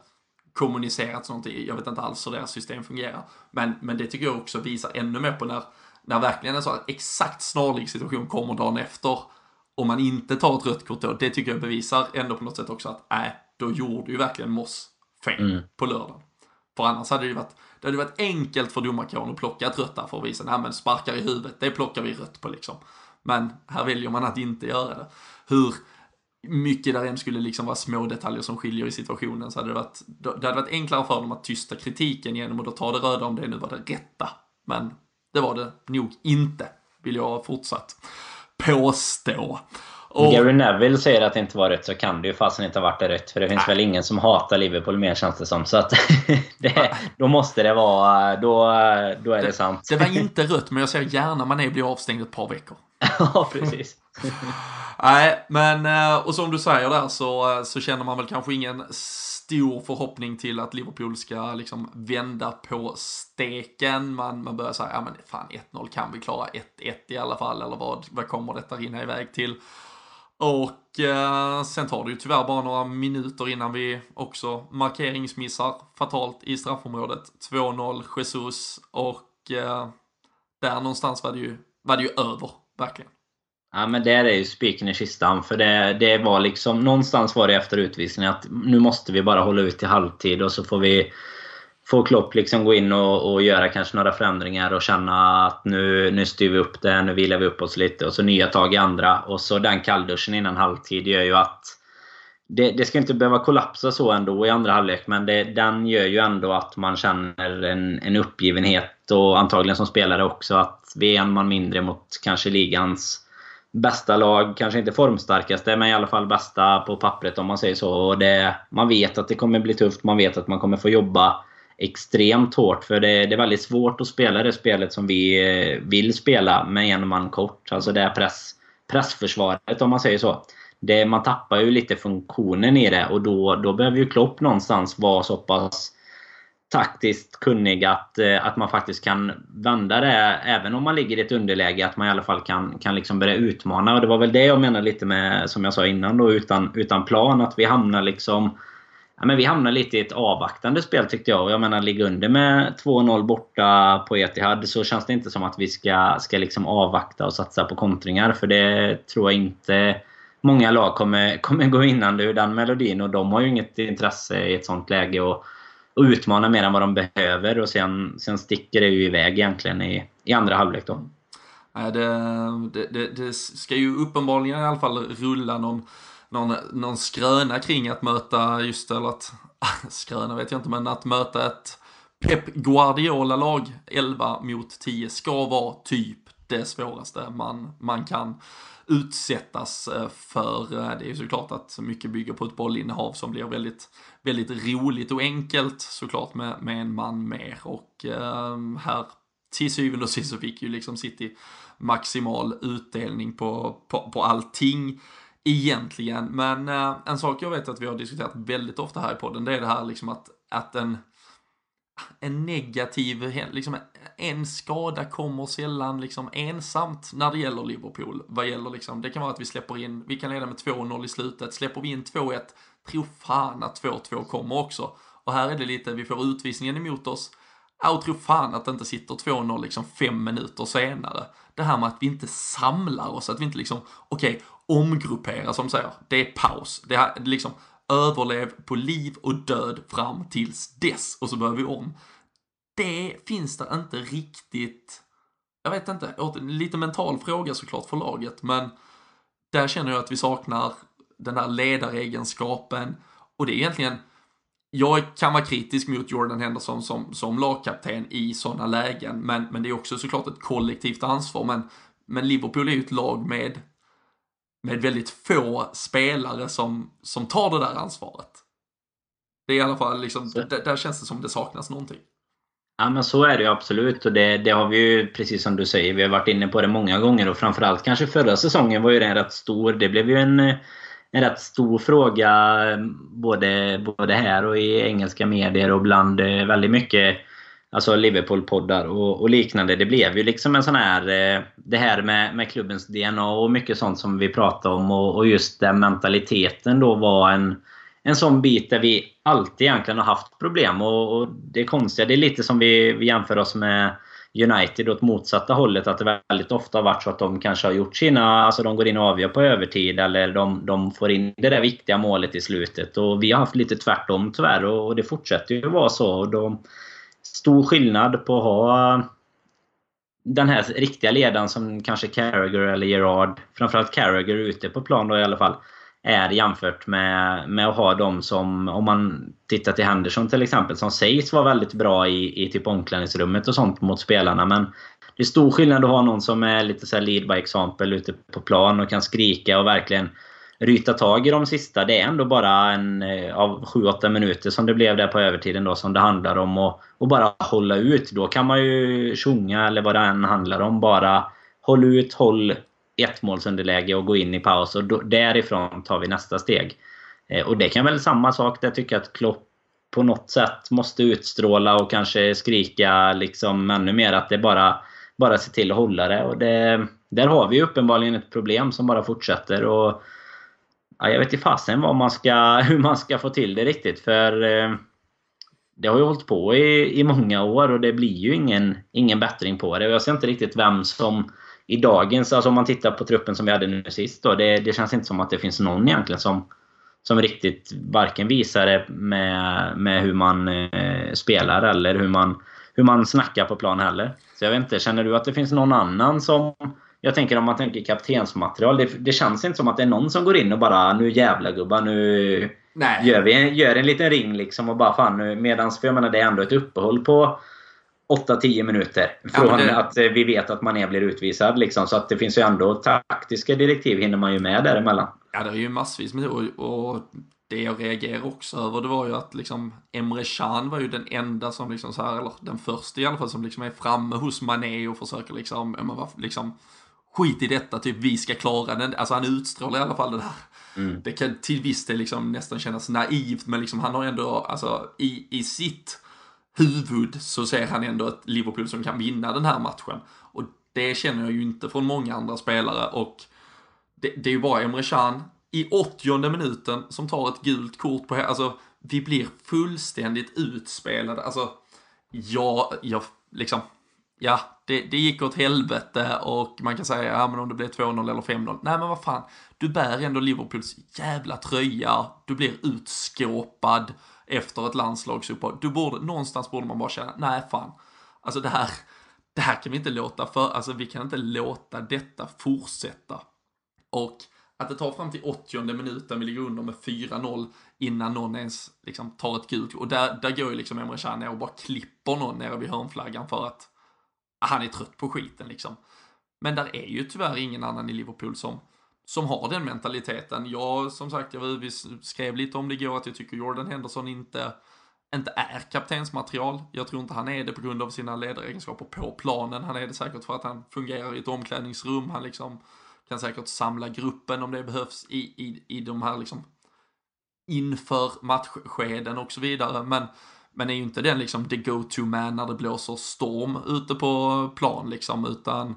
kommunicerats någonting. Jag vet inte alls hur deras system fungerar. Men, men det tycker jag också visar ännu mer på när, när verkligen en sån exakt snarlik situation kommer dagen efter och man inte tar ett rött kort då. Det tycker jag bevisar ändå på något sätt också att äh, då gjorde ju verkligen Moss fel mm. på lördagen. För annars hade det ju varit, det hade varit enkelt för domarkåren att plocka ett rött där för att visa, nej men sparkar i huvudet, det plockar vi rött på liksom. Men här väljer man att inte göra det. Hur mycket där än skulle liksom vara små detaljer som skiljer i situationen så hade det varit, det hade varit enklare för dem att tysta kritiken genom att då ta det röda om det nu var det rätta. Men det var det nog inte, vill jag fortsatt påstå. Och... Gary Neville säger att det inte var rätt så kan det ju fasen inte ha varit det rätt. För det finns Nej. väl ingen som hatar Liverpool mer känns det som. Så att det, då måste det vara... Då, då är det, det sant. Det var inte rött, men jag ser gärna man är blir avstängd ett par veckor. ja, precis. Nej, men eh, och som du säger där så, eh, så känner man väl kanske ingen stor förhoppning till att Liverpool ska liksom vända på steken. Man, man börjar säga, ja men fan 1-0 kan vi klara, 1-1 i alla fall, eller vad, vad kommer detta rinna iväg till? Och eh, sen tar det ju tyvärr bara några minuter innan vi också markeringsmissar fatalt i straffområdet. 2-0 Jesus och eh, där någonstans var det ju, var det ju över, verkligen. Ja men där är ju spiken i kistan. För det, det var liksom, någonstans var det efter utvisningen att nu måste vi bara hålla ut till halvtid och så får vi Få Klopp liksom gå in och, och göra kanske några förändringar och känna att nu, nu styr vi upp det, nu vilar vi upp oss lite och så nya tag i andra. Och så den kallduschen innan halvtid gör ju att det, det, ska inte behöva kollapsa så ändå i andra halvlek, men det, den gör ju ändå att man känner en, en uppgivenhet och antagligen som spelare också att vi är en man mindre mot kanske ligans bästa lag. Kanske inte formstarkaste, men i alla fall bästa på pappret om man säger så. Och det, man vet att det kommer bli tufft, man vet att man kommer få jobba extremt hårt. För det, det, är väldigt svårt att spela det spelet som vi eh, vill spela med en man kort. Alltså det är press, pressförsvaret om man säger så. Det, man tappar ju lite funktionen i det och då, då behöver ju Klopp någonstans vara så pass taktiskt kunnig att, eh, att man faktiskt kan vända det även om man ligger i ett underläge. Att man i alla fall kan, kan liksom börja utmana. Och det var väl det jag menade lite med, som jag sa innan, då, utan, utan plan. Att vi hamnar liksom Ja, men vi hamnar lite i ett avvaktande spel tyckte jag. Jag menar, ligga under med 2-0 borta på Etihad så känns det inte som att vi ska, ska liksom avvakta och satsa på kontringar. För det tror jag inte många lag kommer, kommer gå vinnande ur den melodin. Och de har ju inget intresse i ett sånt läge. Och, och utmana mer än vad de behöver och sen, sen sticker det ju iväg egentligen i, i andra halvlek då. Det, det, det, det ska ju uppenbarligen i alla fall rulla någon, någon, någon skröna kring att möta, just eller att, skröna vet jag inte, men att möta ett Pep Guardiola-lag 11 mot 10 ska vara typ det svåraste man, man kan utsättas eh, för. Eh, det är ju såklart att mycket bygger på ett bollinnehav som blir väldigt, väldigt roligt och enkelt såklart med, med en man mer och eh, här till syvende och sist så fick ju liksom City maximal utdelning på, på, på allting egentligen. Men eh, en sak jag vet att vi har diskuterat väldigt ofta här i podden, det är det här liksom att, att en, en negativ, liksom en skada kommer sällan liksom ensamt när det gäller Liverpool. Vad gäller liksom, det kan vara att vi släpper in, vi kan leda med 2-0 i slutet, släpper vi in 2-1, tro fan att 2-2 kommer också. Och här är det lite, vi får utvisningen emot oss, och tro fan att det inte sitter 2-0 liksom fem minuter senare. Det här med att vi inte samlar oss, att vi inte liksom, okej, okay, omgruppera som säger, det är paus. Det här, liksom, överlev på liv och död fram tills dess och så börjar vi om. Det finns det inte riktigt, jag vet inte, lite mental fråga såklart för laget, men där känner jag att vi saknar den där ledaregenskapen och det är egentligen jag kan vara kritisk mot Jordan Henderson som, som lagkapten i sådana lägen, men, men det är också såklart ett kollektivt ansvar. Men, men Liverpool är ju ett lag med, med väldigt få spelare som, som tar det där ansvaret. Det är i alla fall liksom, där, där känns det som det saknas någonting. Ja men så är det ju absolut och det, det har vi ju precis som du säger, vi har varit inne på det många gånger och framförallt kanske förra säsongen var ju den rätt stor. Det blev ju en en rätt stor fråga eh, både, både här och i engelska medier och bland eh, väldigt mycket alltså Liverpool-poddar och, och, liknande. Det blev ju liksom en sån här... Eh, det här med, med klubbens DNA och mycket sånt som vi pratade om och, och just den mentaliteten då var en, en sån bit där vi alltid egentligen har haft problem. Och, och det konstiga, det är lite som vi, vi jämför oss med United åt motsatta hållet. Att det väldigt ofta har varit så att de kanske har gjort sina... Alltså de går in och avgör på övertid eller de, de får in det där viktiga målet i slutet. Och vi har haft lite tvärtom tyvärr och, och det fortsätter ju vara så. Och de, stor skillnad på att ha den här riktiga ledaren som kanske Carragher eller Gerard, framförallt Carragher ute på plan då i alla fall är jämfört med, med att ha dem som, om man tittar till Henderson till exempel, som sägs vara väldigt bra i, i typ omklädningsrummet och sånt mot spelarna. Men det är stor skillnad att ha någon som är lite så lead by example ute på plan och kan skrika och verkligen ryta tag i de sista. Det är ändå bara en eh, av 7-8 minuter som det blev där på övertiden då som det handlar om. Och, och bara hålla ut. Då kan man ju sjunga eller vad det än handlar om. Bara håll ut, håll ettmålsunderläge och gå in i paus och då, därifrån tar vi nästa steg. Eh, och det kan väl samma sak där jag tycker att Klopp på något sätt måste utstråla och kanske skrika liksom ännu mer att det bara bara se till att hålla det. Och det, där har vi uppenbarligen ett problem som bara fortsätter. Och, ja, jag vet inte fasen vad man ska, hur man ska få till det riktigt. För eh, det har ju hållit på i, i många år och det blir ju ingen, ingen bättring på det. Och jag ser inte riktigt vem som i dagens, alltså om man tittar på truppen som vi hade nu sist då, det, det känns inte som att det finns någon egentligen som, som riktigt varken visar det med, med hur man eh, spelar eller hur man, hur man snackar på plan heller. Så jag vet inte, känner du att det finns någon annan som... Jag tänker om man tänker kaptensmaterial, det, det känns inte som att det är någon som går in och bara nu jävla gubbar nu Nej. Gör, vi, gör en liten ring liksom och bara fan nu medans, för jag menar det är ändå ett uppehåll på 8-10 minuter. Från ja, det... att eh, vi vet att Mané blir utvisad. Liksom, så att det finns ju ändå taktiska direktiv hinner man ju med däremellan. Ja, det är ju massvis med och, och det jag reagerar också över det var ju att liksom Emre Can var ju den enda som liksom så här, eller den första i alla fall som liksom är framme hos Mané och försöker liksom, man liksom skit i detta, typ vi ska klara den. Alltså han utstrålar i alla fall det där. Mm. Det kan till viss del liksom nästan kännas naivt, men liksom han har ändå, alltså i, i sitt huvud så ser han ändå ett Liverpool som kan vinna den här matchen. Och det känner jag ju inte från många andra spelare och det, det är ju bara Emre Can i 80 minuten som tar ett gult kort på, alltså vi blir fullständigt utspelade. Alltså, ja, jag liksom, ja, det, det gick åt helvete och man kan säga, ja men om det blir 2-0 eller 5-0. Nej men vad fan, du bär ändå Liverpools jävla tröja, du blir utskåpad efter ett landslagsuppehåll. Du borde, någonstans borde man bara känna, nej fan, alltså det här, det här kan vi inte låta för, alltså vi kan inte låta detta fortsätta. Och att det tar fram till 80 minuten, vi ligger under med 4-0 innan någon ens liksom tar ett gult. Och där, där går ju liksom Emre Can ner och bara klipper någon nere vid hörnflaggan för att han är trött på skiten liksom. Men där är ju tyvärr ingen annan i Liverpool som, som har den mentaliteten. Jag, som sagt, jag vi skrev lite om det igår att jag tycker Jordan Henderson inte, inte är kaptensmaterial. Jag tror inte han är det på grund av sina ledaregenskaper på planen. Han är det säkert för att han fungerar i ett omklädningsrum. Han liksom kan säkert samla gruppen om det behövs i, i, i de här liksom inför matchskeden och så vidare. Men, men är ju inte den liksom the go-to man när det blåser storm ute på plan liksom, utan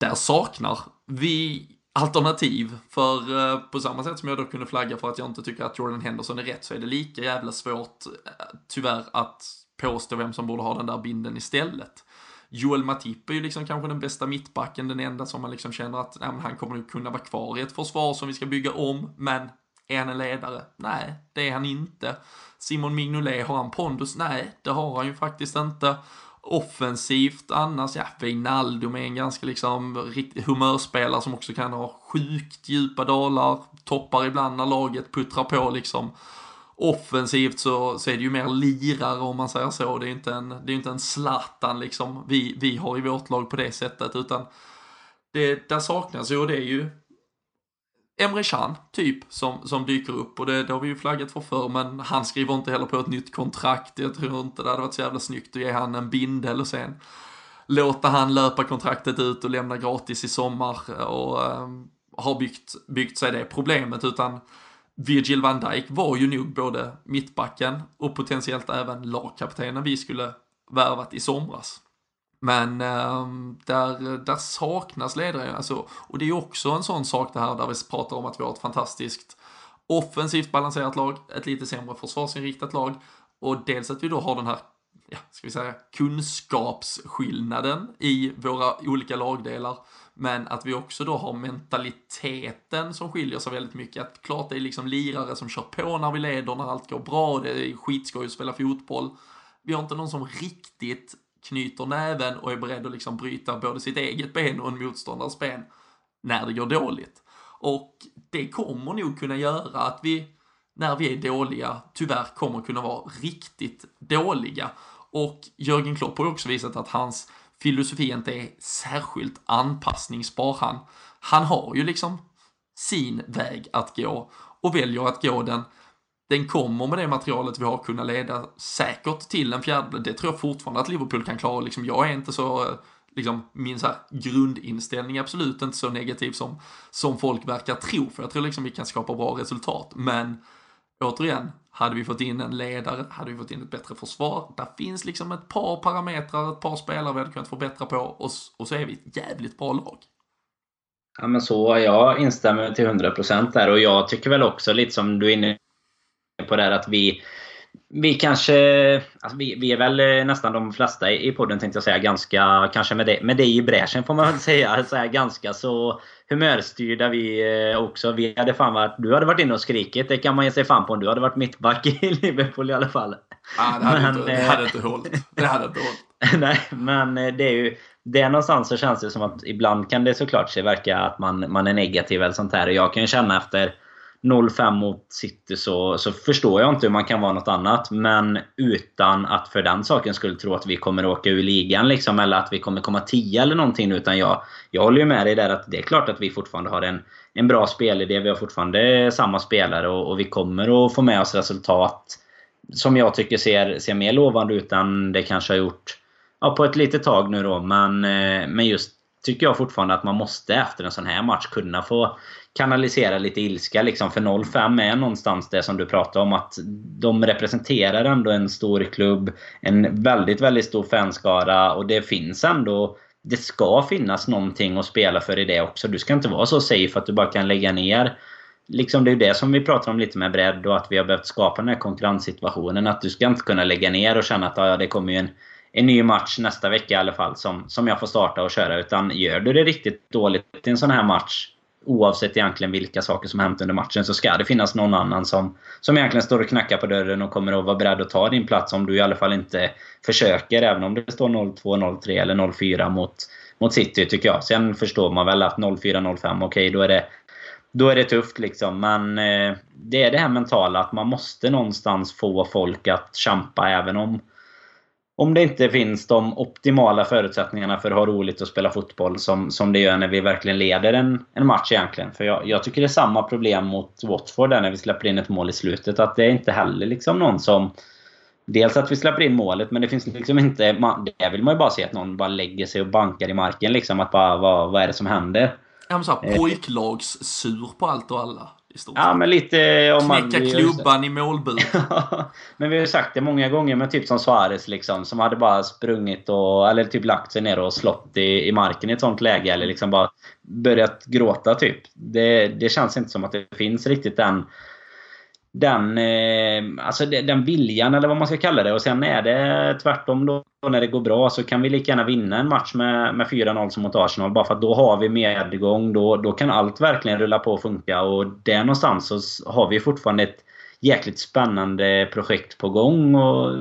där saknar vi alternativ. För eh, på samma sätt som jag då kunde flagga för att jag inte tycker att Jordan Henderson är rätt så är det lika jävla svårt eh, tyvärr att påstå vem som borde ha den där binden istället. Joel Matip är ju liksom kanske den bästa mittbacken, den enda som man liksom känner att nej, han kommer nog kunna vara kvar i ett försvar som vi ska bygga om, men är han en ledare? Nej, det är han inte. Simon Mignolet, har han pondus? Nej, det har han ju faktiskt inte. Offensivt annars, ja, Wijnaldum är en ganska liksom riktig humörspelare som också kan ha sjukt djupa dalar, toppar ibland när laget puttrar på liksom. Offensivt så, så är det ju mer lirare om man säger så. Det är inte en, det är inte en Zlatan liksom vi, vi har i vårt lag på det sättet utan det där saknas ju och det är ju Emre Can, typ, som, som dyker upp och det, det har vi ju flaggat för förr men han skriver inte heller på ett nytt kontrakt. Jag tror inte det hade varit så jävla snyggt att ge han en bindel och sen låta han löpa kontraktet ut och lämna gratis i sommar eh, och äh, har byggt, byggt sig det problemet utan Virgil van Dijk var ju nog både mittbacken och potentiellt även lagkaptenen vi skulle värvat i somras. Men ehm, där, där saknas ledare, alltså, och det är också en sån sak det här där vi pratar om att vi har ett fantastiskt offensivt balanserat lag, ett lite sämre försvarsinriktat lag och dels att vi då har den här, ja, ska vi säga, kunskapsskillnaden i våra olika lagdelar men att vi också då har mentaliteten som skiljer sig väldigt mycket. Att klart det är liksom lirare som kör på när vi leder, när allt går bra, och det är skitskoj att spela fotboll. Vi har inte någon som riktigt knyter näven och är beredd att liksom bryta både sitt eget ben och en motståndares ben när det går dåligt. Och det kommer nog kunna göra att vi, när vi är dåliga, tyvärr kommer kunna vara riktigt dåliga. Och Jörgen Klopp har också visat att hans filosofi inte är särskilt anpassningsbar. Han, han har ju liksom sin väg att gå och väljer att gå den. Den kommer med det materialet vi har kunna leda säkert till en fjärde. Det tror jag fortfarande att Liverpool kan klara. Liksom, jag är inte så, liksom, min så här grundinställning är absolut inte så negativ som, som folk verkar tro. För jag tror liksom vi kan skapa bra resultat. Men återigen, hade vi fått in en ledare, hade vi fått in ett bättre försvar. Där finns liksom ett par parametrar, ett par spelare vi hade kunnat förbättra på och, och så är vi ett jävligt bra lag. Ja men så, jag instämmer till 100% där och jag tycker väl också lite som du är inne på där att vi vi kanske... Alltså vi, vi, är väl nästan de flesta i podden tänkte jag säga ganska, kanske med det, med det i bräschen får man väl säga, så ganska så humörstyrda vi eh, också. Vi hade fan varit, du hade varit inne och skrikit, det kan man ge sig fan på. Du hade varit mittback i Liverpool i alla fall. Ja, det hade, men, inte, det hade inte hållit. Det hade inte hållit. Nej, men eh, det är ju... Det någonstans så känns det som att ibland kan det såklart se verka att man, man är negativ eller sånt här. Och jag kan ju känna efter 0-5 mot City så, så förstår jag inte hur man kan vara något annat. Men utan att för den saken skulle tro att vi kommer åka ur ligan liksom, eller att vi kommer komma 10 eller någonting. Utan jag, jag håller ju med dig där att det är klart att vi fortfarande har en, en bra spelidé. Vi har fortfarande samma spelare och, och vi kommer att få med oss resultat som jag tycker ser, ser mer lovande ut än det kanske har gjort ja, på ett litet tag nu då. Men, eh, men just tycker jag fortfarande att man måste efter en sån här match kunna få kanalisera lite ilska. Liksom, för 05 är någonstans det som du pratar om. Att de representerar ändå en stor klubb. En väldigt, väldigt stor fanskara. Och det finns ändå... Det ska finnas någonting att spela för i det också. Du ska inte vara så safe att du bara kan lägga ner. Liksom det är det som vi pratar om lite med bredd och att vi har behövt skapa den här konkurrenssituationen. Att du ska inte kunna lägga ner och känna att ja, det kommer ju en en ny match nästa vecka i alla fall som, som jag får starta och köra. Utan gör du det riktigt dåligt i en sån här match oavsett egentligen vilka saker som hänt under matchen så ska det finnas någon annan som, som egentligen står och knackar på dörren och kommer att vara beredd att ta din plats om du i alla fall inte försöker. Även om det står 0-2, 0-3 eller 0-4 mot, mot City tycker jag. Sen förstår man väl att 0-4, 0-5, okej okay, då är det då är det tufft liksom. Men eh, det är det här mentala att man måste någonstans få folk att kämpa även om om det inte finns de optimala förutsättningarna för att ha roligt och spela fotboll som, som det gör när vi verkligen leder en, en match egentligen. För jag, jag tycker det är samma problem mot Watford där när vi släpper in ett mål i slutet. Att det är inte heller liksom någon som, Dels att vi släpper in målet, men det finns liksom inte... Man, där vill man ju bara se att någon bara lägger sig och bankar i marken liksom. Att bara, vad, vad är det som händer? Ja men såhär pojklagssur på allt och alla. I stort Ja, men lite... Om man, Knäcka klubban i målbur. men vi har ju sagt det många gånger med typ som Suarez liksom. Som hade bara sprungit och... Eller typ lagt sig ner och slått i, i marken i ett sånt läge. Eller liksom bara börjat gråta typ. Det, det känns inte som att det finns riktigt den den, eh, alltså den viljan eller vad man ska kalla det. Och sen är det tvärtom då när det går bra så kan vi lika gärna vinna en match med, med 4-0 som mot Arsenal. Bara för att då har vi medgång. Då, då kan allt verkligen rulla på och funka. Och där någonstans så har vi fortfarande ett jäkligt spännande projekt på gång. Och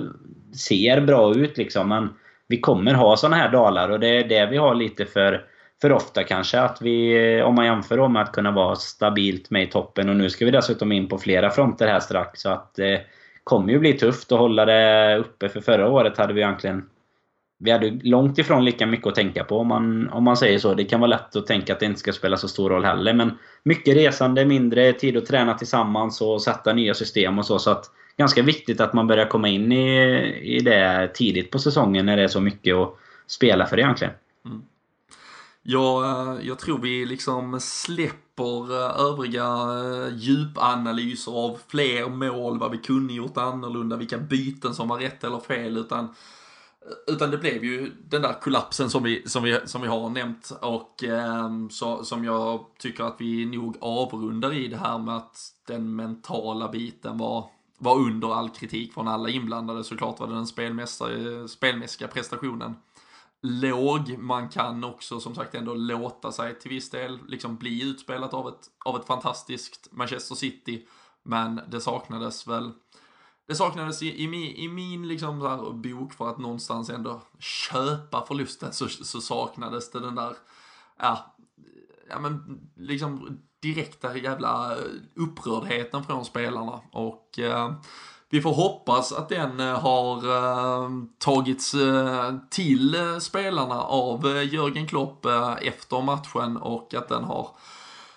ser bra ut liksom. Men vi kommer ha såna här dalar och det är det vi har lite för för ofta kanske. Att vi, om man jämför då med att kunna vara stabilt med i toppen. Och nu ska vi dessutom in på flera fronter här strax. Så att det kommer ju bli tufft att hålla det uppe. För förra året hade vi egentligen... Vi hade långt ifrån lika mycket att tänka på om man, om man säger så. Det kan vara lätt att tänka att det inte ska spela så stor roll heller. Men mycket resande, mindre tid att träna tillsammans och sätta nya system och så. Så att ganska viktigt att man börjar komma in i, i det tidigt på säsongen när det är så mycket att spela för egentligen. Jag, eh, jag tror vi liksom släpper eh, övriga eh, djupanalyser av fler mål, vad vi kunde gjort annorlunda, vilka byten som var rätt eller fel, utan utan det blev ju den där kollapsen som vi, som vi, som vi har nämnt och eh, så, som jag tycker att vi nog avrundar i det här med att den mentala biten var, var under all kritik från alla inblandade. Såklart var det den spelmässiga prestationen låg. Man kan också som sagt ändå låta sig till viss del liksom bli utspelat av ett, av ett fantastiskt Manchester City. Men det saknades väl det saknades i, i min, i min liksom så bok för att någonstans ändå köpa förlusten så, så saknades det den där, ja, ja men liksom direkta jävla upprördheten från spelarna. Och eh, vi får hoppas att den eh, har eh, tagits eh, till spelarna av Jörgen Klopp efter matchen och att den har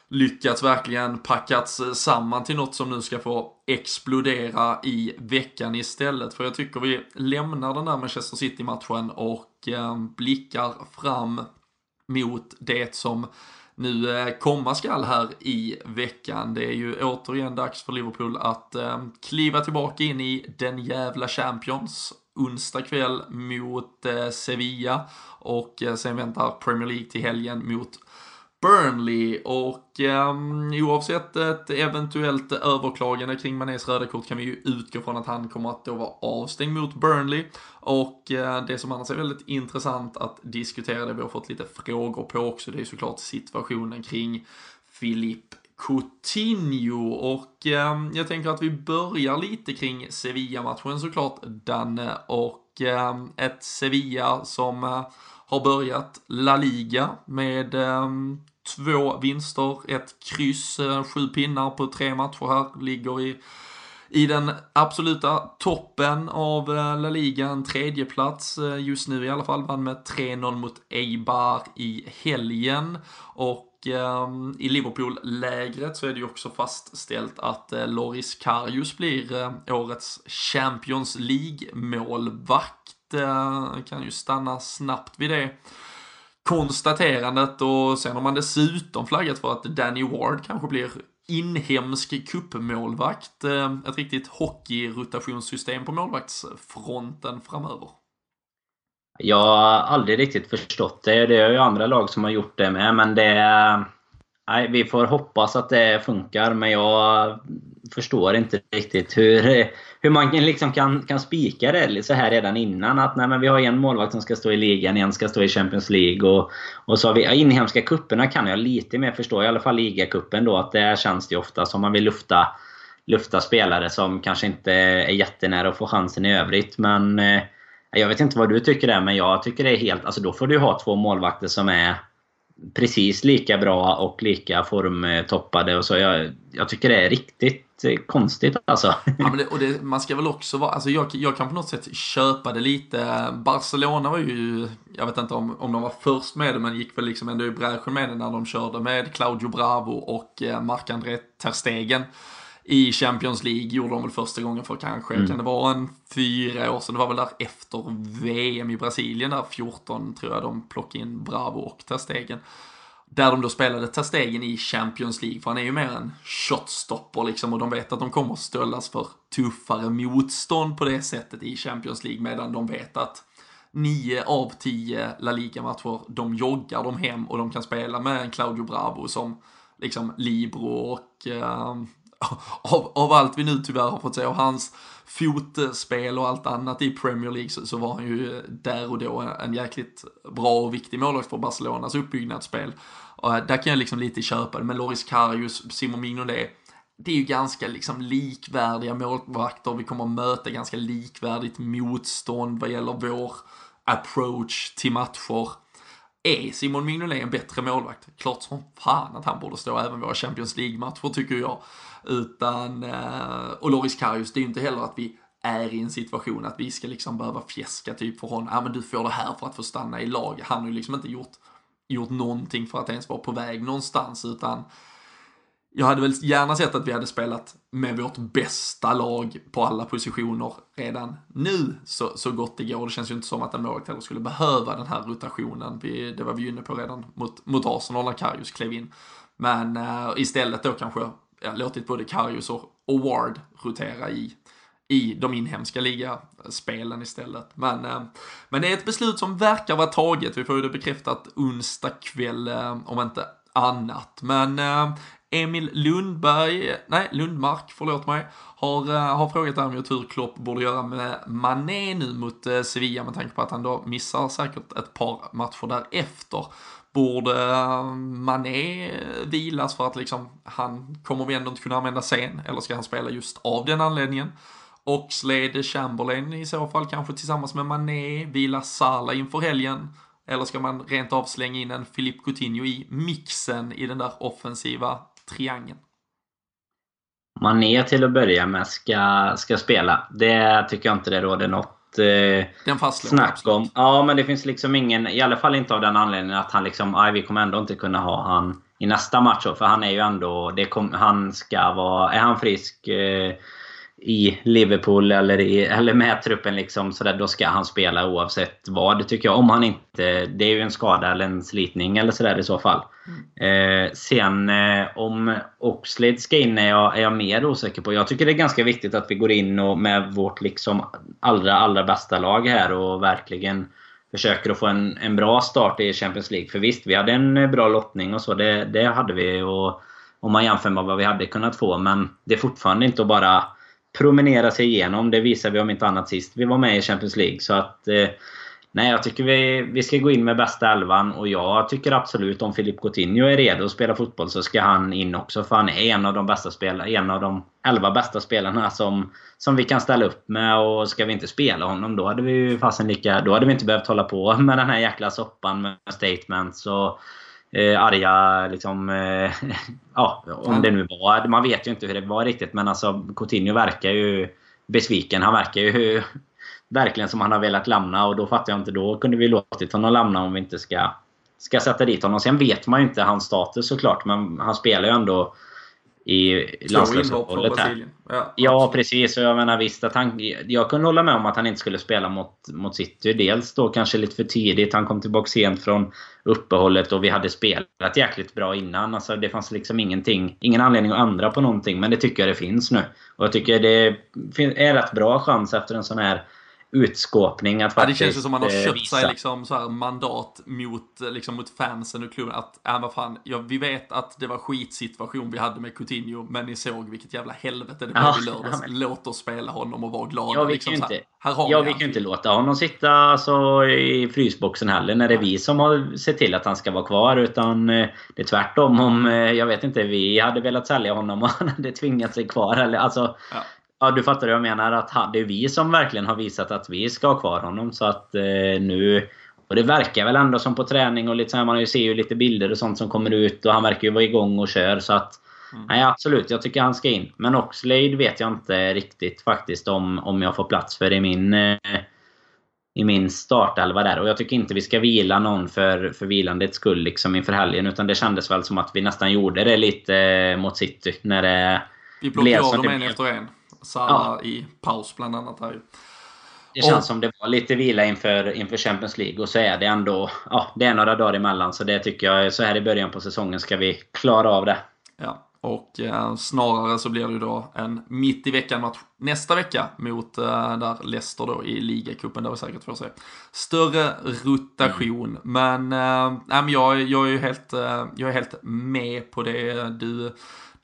lyckats verkligen packats samman till något som nu ska få explodera i veckan istället. För jag tycker vi lämnar den där Manchester City-matchen och blickar fram mot det som nu eh, komma skall här i veckan. Det är ju återigen dags för Liverpool att eh, kliva tillbaka in i den jävla Champions. Onsdag kväll mot eh, Sevilla och eh, sen väntar Premier League till helgen mot Burnley. Och eh, oavsett ett eventuellt överklagande kring Manés röda kort kan vi ju utgå från att han kommer att då vara avstängd mot Burnley. Och eh, det som annars är väldigt intressant att diskutera, det vi har fått lite frågor på också, det är såklart situationen kring Filip Coutinho. Och eh, jag tänker att vi börjar lite kring Sevilla-matchen såklart, Danne, och eh, ett Sevilla som eh, har börjat La Liga med ehm, två vinster, ett kryss, eh, sju pinnar på tre matcher här, ligger i i den absoluta toppen av eh, La Liga, en tredje plats eh, just nu i alla fall, vann med 3-0 mot Eibar i helgen. Och i Liverpool-lägret så är det ju också fastställt att Loris Karius blir årets Champions League-målvakt. Kan ju stanna snabbt vid det konstaterandet och sen har man dessutom flaggat för att Danny Ward kanske blir inhemsk kuppmålvakt. Eh, ett riktigt hockeyrotationssystem på målvaktsfronten framöver. Jag har aldrig riktigt förstått det. Det är ju andra lag som har gjort det med, men det... Nej, vi får hoppas att det funkar, men jag förstår inte riktigt hur, hur man liksom kan, kan spika det så här redan innan. Att nej, men vi har en målvakt som ska stå i ligan, en ska stå i Champions League. Och, och så har vi inhemska kupperna kan jag lite mer förstå. I alla fall ligacupen. Att där känns det ofta som man vill lufta, lufta spelare som kanske inte är jättenära att få chansen i övrigt. Men eh, jag vet inte vad du tycker där, men jag tycker det är helt... Alltså då får du ha två målvakter som är precis lika bra och lika formtoppade. Och så jag, jag tycker det är riktigt konstigt alltså. Ja, men det, och det, man ska väl också vara, alltså jag, jag kan på något sätt köpa det lite. Barcelona var ju, jag vet inte om, om de var först med det, men gick väl liksom ändå i bräschen med det när de körde med Claudio Bravo och eh, Marc-André Terstegen i Champions League gjorde de väl första gången för kanske, mm. kan det vara en fyra år sedan, det var väl där efter VM i Brasilien där 14 tror jag de plockade in Bravo och Testegen. Där de då spelade Testegen i Champions League, för han är ju mer en shotstopper liksom och de vet att de kommer ställas för tuffare motstånd på det sättet i Champions League medan de vet att nio av tio La Liga-matcher, de joggar de hem och de kan spela med en Claudio Bravo som liksom Libro och uh, av, av allt vi nu tyvärr har fått se av hans fotspel och allt annat i Premier League så, så var han ju där och då en jäkligt bra och viktig målvakt för Barcelonas uppbyggnadsspel. Och eh, där kan jag liksom lite köpa det, men Loris Karius, Simon Mignolet, det är ju ganska liksom likvärdiga målvakter, vi kommer att möta ganska likvärdigt motstånd vad gäller vår approach till matcher. Är Simon Mignolet en bättre målvakt? Klart som fan att han borde stå även våra Champions League-matcher tycker jag. Utan, eh, och Loris Karius, det är ju inte heller att vi är i en situation att vi ska liksom behöva fjäska typ för honom. Ja men du får det här för att få stanna i lag. Han har ju liksom inte gjort, gjort någonting för att ens vara på väg någonstans utan jag hade väl gärna sett att vi hade spelat med vårt bästa lag på alla positioner redan nu så, så gott det går. Det känns ju inte som att en målvakt heller skulle behöva den här rotationen. Vi, det var vi ju inne på redan mot, mot Arsenal när Karius klev in. Men uh, istället då kanske ja, låtit både Karius och, och Ward rotera i, i de inhemska ligaspelen istället. Men, uh, men det är ett beslut som verkar vara taget. Vi får ju det bekräftat onsdag kväll uh, om inte annat. Men Emil Lundberg, nej Lundmark, förlåt mig, har, eh, har frågat däremot hur Klopp borde göra med Mané nu mot eh, Sevilla med tanke på att han då missar säkert ett par matcher därefter. Borde eh, Mané vilas för att liksom han kommer vi ändå inte kunna använda sen eller ska han spela just av den anledningen? Oxlade Chamberlain i så fall kanske tillsammans med Mané, vila Salah inför helgen. Eller ska man rent av slänga in en Philippe Coutinho i mixen i den där offensiva triangeln. Mané till att börja med ska, ska spela. Det tycker jag inte det råder något eh, snack om. Ja, men det finns liksom ingen, i alla fall inte av den anledningen att han liksom, aj, vi kommer ändå inte kunna ha han i nästa match. För han är ju ändå, det kom, han ska vara, är han frisk eh, i Liverpool eller, i, eller med truppen liksom, så där, då ska han spela oavsett vad. Tycker jag. Om han inte... Det är ju en skada eller en slitning eller sådär i så fall. Mm. Eh, sen eh, om Oxlade ska in är jag, är jag mer osäker på. Jag tycker det är ganska viktigt att vi går in och med vårt liksom allra, allra bästa lag här och verkligen försöker att få en, en bra start i Champions League. För visst, vi hade en bra lottning och så. Det, det hade vi. Och, om man jämför med vad vi hade kunnat få. Men det är fortfarande inte att bara promenera sig igenom. Det visade vi om inte annat sist vi var med i Champions League. Så att, eh, nej, jag tycker vi, vi ska gå in med bästa elvan. Och jag tycker absolut om Filip Coutinho är redo att spela fotboll så ska han in också. För han är en av de bästa spelarna, en av de elva bästa spelarna som, som vi kan ställa upp med. Och ska vi inte spela honom då hade vi ju fasen lika... Då hade vi inte behövt hålla på med den här jäkla soppan med statements och eh, arga liksom, eh, ja, om det nu var. Man vet ju inte hur det var riktigt men alltså Coutinho verkar ju besviken. Han verkar ju verkligen som han har velat lämna och då fattar jag inte. Då kunde vi låtit honom lämna om vi inte ska, ska sätta dit honom. Sen vet man ju inte hans status såklart men han spelar ju ändå i landslagsuppehållet. Ja, ja precis. Jag menar visst att han... Jag kunde hålla med om att han inte skulle spela mot, mot City. Dels då kanske lite för tidigt. Han kom tillbaka sent från uppehållet och vi hade spelat jäkligt bra innan. Alltså det fanns liksom ingenting, ingen anledning att ändra på någonting. Men det tycker jag det finns nu. Och jag tycker det är rätt bra chans efter en sån här utskåpning att faktiskt ja, Det känns ju som man har eh, köpt visa. sig liksom så här mandat mot, liksom mot fansen och klubben att, ja vad fan, ja, vi vet att det var skitsituation vi hade med Coutinho, men ni såg vilket jävla helvete det blev ja, i lördags. Ja, men... Låt oss spela honom och vara glada. Ja, vi liksom, kan ju inte, ja, vi kan ju inte låta honom sitta alltså, i frysboxen heller när det är vi som har sett till att han ska vara kvar. Utan eh, det är tvärtom om, eh, jag vet inte, vi hade velat sälja honom och han hade tvingat sig kvar. Eller, alltså, ja. Du fattar vad jag menar. Att det är vi som verkligen har visat att vi ska ha kvar honom. Så att eh, nu... Och det verkar väl ändå som på träning och lite så här, man ser ju lite bilder och sånt som kommer ut och han verkar ju vara igång och kör. Så att... Mm. Nej, absolut. Jag tycker han ska in. Men Oxlade vet jag inte riktigt faktiskt om, om jag får plats för i min... Eh, i min startelva där. Och jag tycker inte vi ska vila någon för, för vilandets skull liksom inför helgen. Utan det kändes väl som att vi nästan gjorde det lite mot City. När det Vi plockar av dem en efter en. Salah ja. i paus bland annat här. Det känns och, som det var lite vila inför, inför Champions League och så är det ändå ja, det är några dagar emellan. Så det tycker jag, så här i början på säsongen ska vi klara av det. Ja, och eh, snarare så blir det ju då en mitt i veckan-match nästa vecka mot eh, där Leicester då i ligacupen där vi säkert får se större rotation. Mm. Men, eh, men jag, jag är ju helt, eh, jag är helt med på det du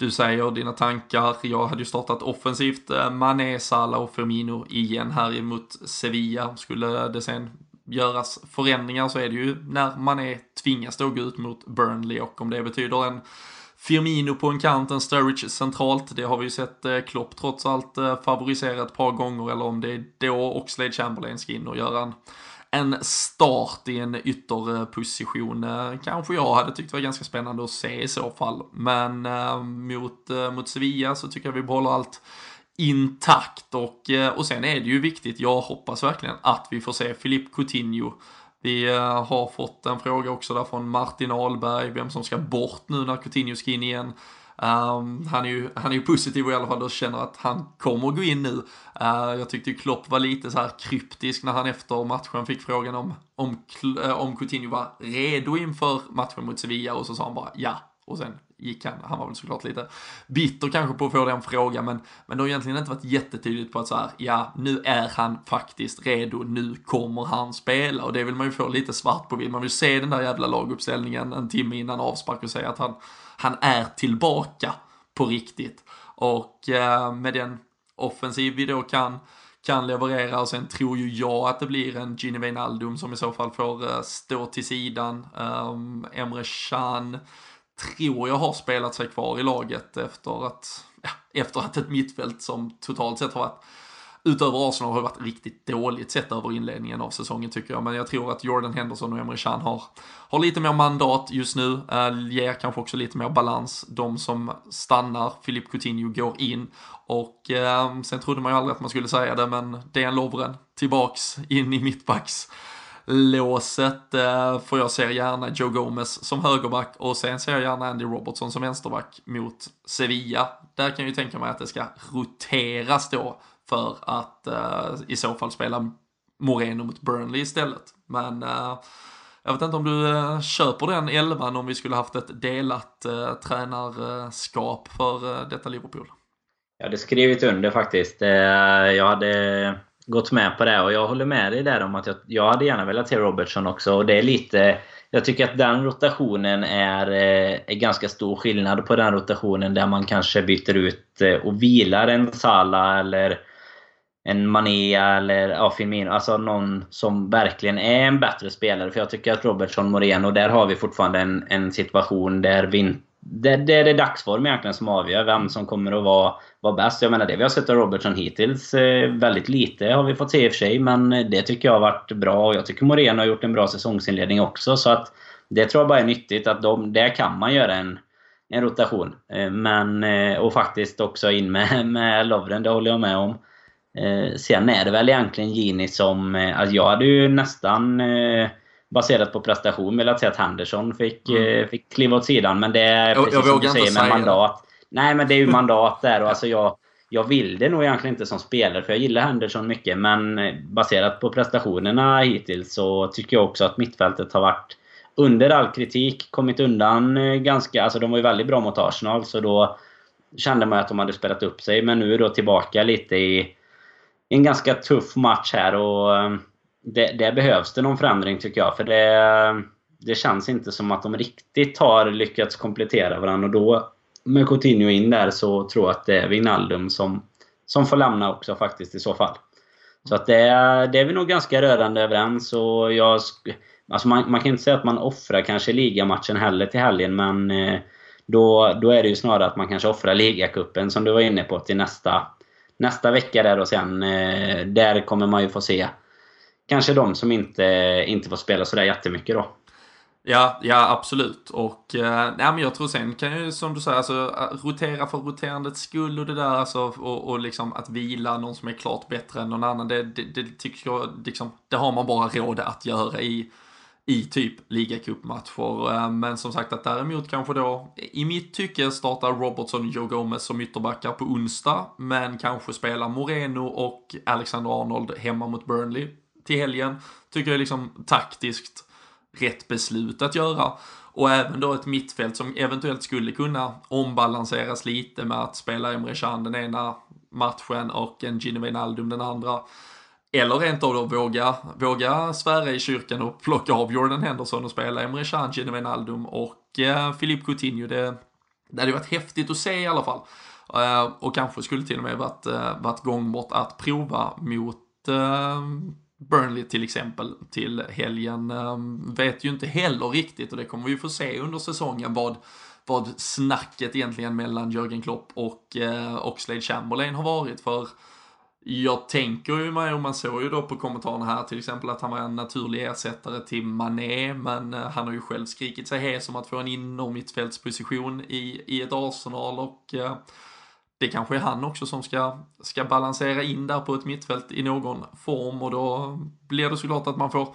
du säger dina tankar. Jag hade ju startat offensivt eh, Mané, Salah och Firmino igen här emot Sevilla. Skulle det sen göras förändringar så är det ju när Mané tvingas då gå ut mot Burnley och om det betyder en Firmino på en kant, en Sturridge centralt. Det har vi ju sett eh, Klopp trots allt eh, favorisera ett par gånger eller om det är då Oxlade Chamberlain ska in och göra en en start i en ytterposition eh, kanske jag hade tyckt var ganska spännande att se i så fall. Men eh, mot, eh, mot Sevilla så tycker jag vi behåller allt intakt och, eh, och sen är det ju viktigt, jag hoppas verkligen att vi får se Filip Coutinho vi eh, har fått en fråga också där från Martin Ahlberg, vem som ska bort nu när Coutinho ska in igen. Um, han, är ju, han är ju positiv i alla fall och känner att han kommer gå in nu. Uh, jag tyckte ju Klopp var lite så här kryptisk när han efter matchen fick frågan om, om, uh, om Coutinho var redo inför matchen mot Sevilla och så sa han bara ja. Och sen gick han, han var väl såklart lite bitter kanske på att få den frågan men, men det har egentligen inte varit jättetydligt på att så här, ja nu är han faktiskt redo, nu kommer han spela och det vill man ju få lite svart på vill man vill se den där jävla laguppställningen en timme innan avspark och säga att han han är tillbaka på riktigt. Och eh, med den offensiv vi då kan, kan leverera och sen tror ju jag att det blir en Gini Wijnaldum som i så fall får eh, stå till sidan. Um, Emre Can tror jag har spelat sig kvar i laget efter att, ja, efter att ett mittfält som totalt sett har varit utöver Arsenal har varit riktigt dåligt sett över inledningen av säsongen tycker jag. Men jag tror att Jordan Henderson och Emre Can har, har lite mer mandat just nu. Äh, ger kanske också lite mer balans. De som stannar, Filip Coutinho går in. Och äh, sen trodde man ju aldrig att man skulle säga det, men Dejan Lovren tillbaks in i mittbacks låset. Eh, För jag ser gärna Joe Gomez som högerback och sen ser jag gärna Andy Robertson som vänsterback mot Sevilla. Där kan jag ju tänka mig att det ska roteras då för att uh, i så fall spela Moreno mot Burnley istället. Men uh, jag vet inte om du uh, köper den elvan om vi skulle haft ett delat uh, tränarskap för detta Liverpool. Jag hade skrivit under faktiskt. Jag hade gått med på det och jag håller med dig där om att jag, jag hade gärna velat se Robertson också. Och det är lite... Jag tycker att den rotationen är, är ganska stor skillnad på den rotationen där man kanske byter ut och vilar en Sala eller en Mané eller ja, Firmino. Alltså någon som verkligen är en bättre spelare. För jag tycker att Robertson Moreno, där har vi fortfarande en, en situation där vi det, det är det dagsform egentligen som avgör vem som kommer att vara, vara bäst. Jag menar det vi har sett av Robertson hittills, eh, väldigt lite har vi fått se i och för sig. Men det tycker jag har varit bra. Och jag tycker Moreno har gjort en bra säsongsinledning också. Så att det tror jag bara är nyttigt. att de, Där kan man göra en, en rotation. Eh, men, eh, och faktiskt också in med, med Lovren, det håller jag med om. Eh, sen är det väl egentligen Gini som... Eh, alltså jag hade ju nästan eh, baserat på prestation velat se att Henderson fick, mm. fick kliva åt sidan. Men det är precis jag, jag som du säger med mandat. Nej men det är ju mandat där och alltså jag... Jag vill det nog egentligen inte som spelare för jag gillar Henderson mycket men baserat på prestationerna hittills så tycker jag också att mittfältet har varit under all kritik. Kommit undan ganska... Alltså de var ju väldigt bra mot Arsenal så då kände man att de hade spelat upp sig men nu är då tillbaka lite i en ganska tuff match här och ehm, det, det, behövs det någon förändring tycker jag. För det, det känns inte som att de riktigt har lyckats komplettera varandra. Och då med Coutinho in där så tror jag att det är Wijnaldum som, som får lämna också faktiskt i så fall. Så att det, det är vi nog ganska rörande överens. Och jag, alltså man, man kan inte säga att man offrar kanske ligamatchen heller till helgen men eh, då, då är det ju snarare att man kanske offrar ligacupen som du var inne på till nästa nästa vecka där och sen, eh, där kommer man ju få se kanske de som inte, inte får spela sådär jättemycket då. Ja, ja absolut. Och eh, nej, men jag tror sen kan ju som du säger, alltså, eh, rotera för roterandets skull och det där, alltså, och, och liksom att vila någon som är klart bättre än någon annan, det, det, det tycker jag, liksom, det har man bara råd att göra i i typ ligacupmatcher. Eh, men som sagt att däremot kanske då, i mitt tycke startar Robertson och Joe Gomez som ytterbackar på onsdag, men kanske spelar Moreno och Alexander Arnold hemma mot Burnley till helgen. Tycker jag är liksom taktiskt rätt beslut att göra. Och även då ett mittfält som eventuellt skulle kunna ombalanseras lite med att spela Emre Can den ena matchen och en Gino Wijnaldum den andra. Eller rent av då våga, våga svära i kyrkan och plocka av Jordan Henderson och spela Emre Can, Wijnaldum och eh, Philippe Coutinho. Det, det hade varit häftigt att se i alla fall. Eh, och kanske skulle till och med varit, eh, varit gångbart att prova mot eh, Burnley till exempel till helgen. Eh, vet ju inte heller riktigt och det kommer vi få se under säsongen vad, vad snacket egentligen mellan Jörgen Klopp och eh, uh, Oxlade Chamberlain har varit för jag tänker ju mig, och man såg ju då på kommentarerna här till exempel att han var en naturlig ersättare till Mané, men eh, han har ju själv skrikit sig hes om att få en innermittfältsposition i, i ett Arsenal och eh, det kanske är han också som ska, ska balansera in där på ett mittfält i någon form och då blir det såklart att man får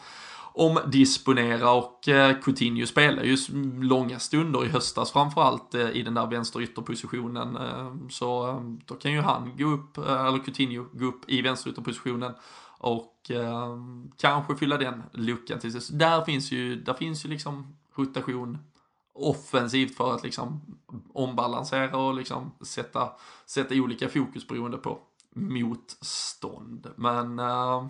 omdisponera och eh, Coutinho spelar ju långa stunder i höstas framförallt eh, i den där vänsterytterpositionen. Eh, så då kan ju han gå upp, eller Coutinho gå upp i vänsterytterpositionen och kanske fylla den luckan till sig. Där finns ju, där finns ju liksom rotation offensivt för att liksom ombalansera och liksom sätta, sätta olika fokus beroende på motstånd. Men uh,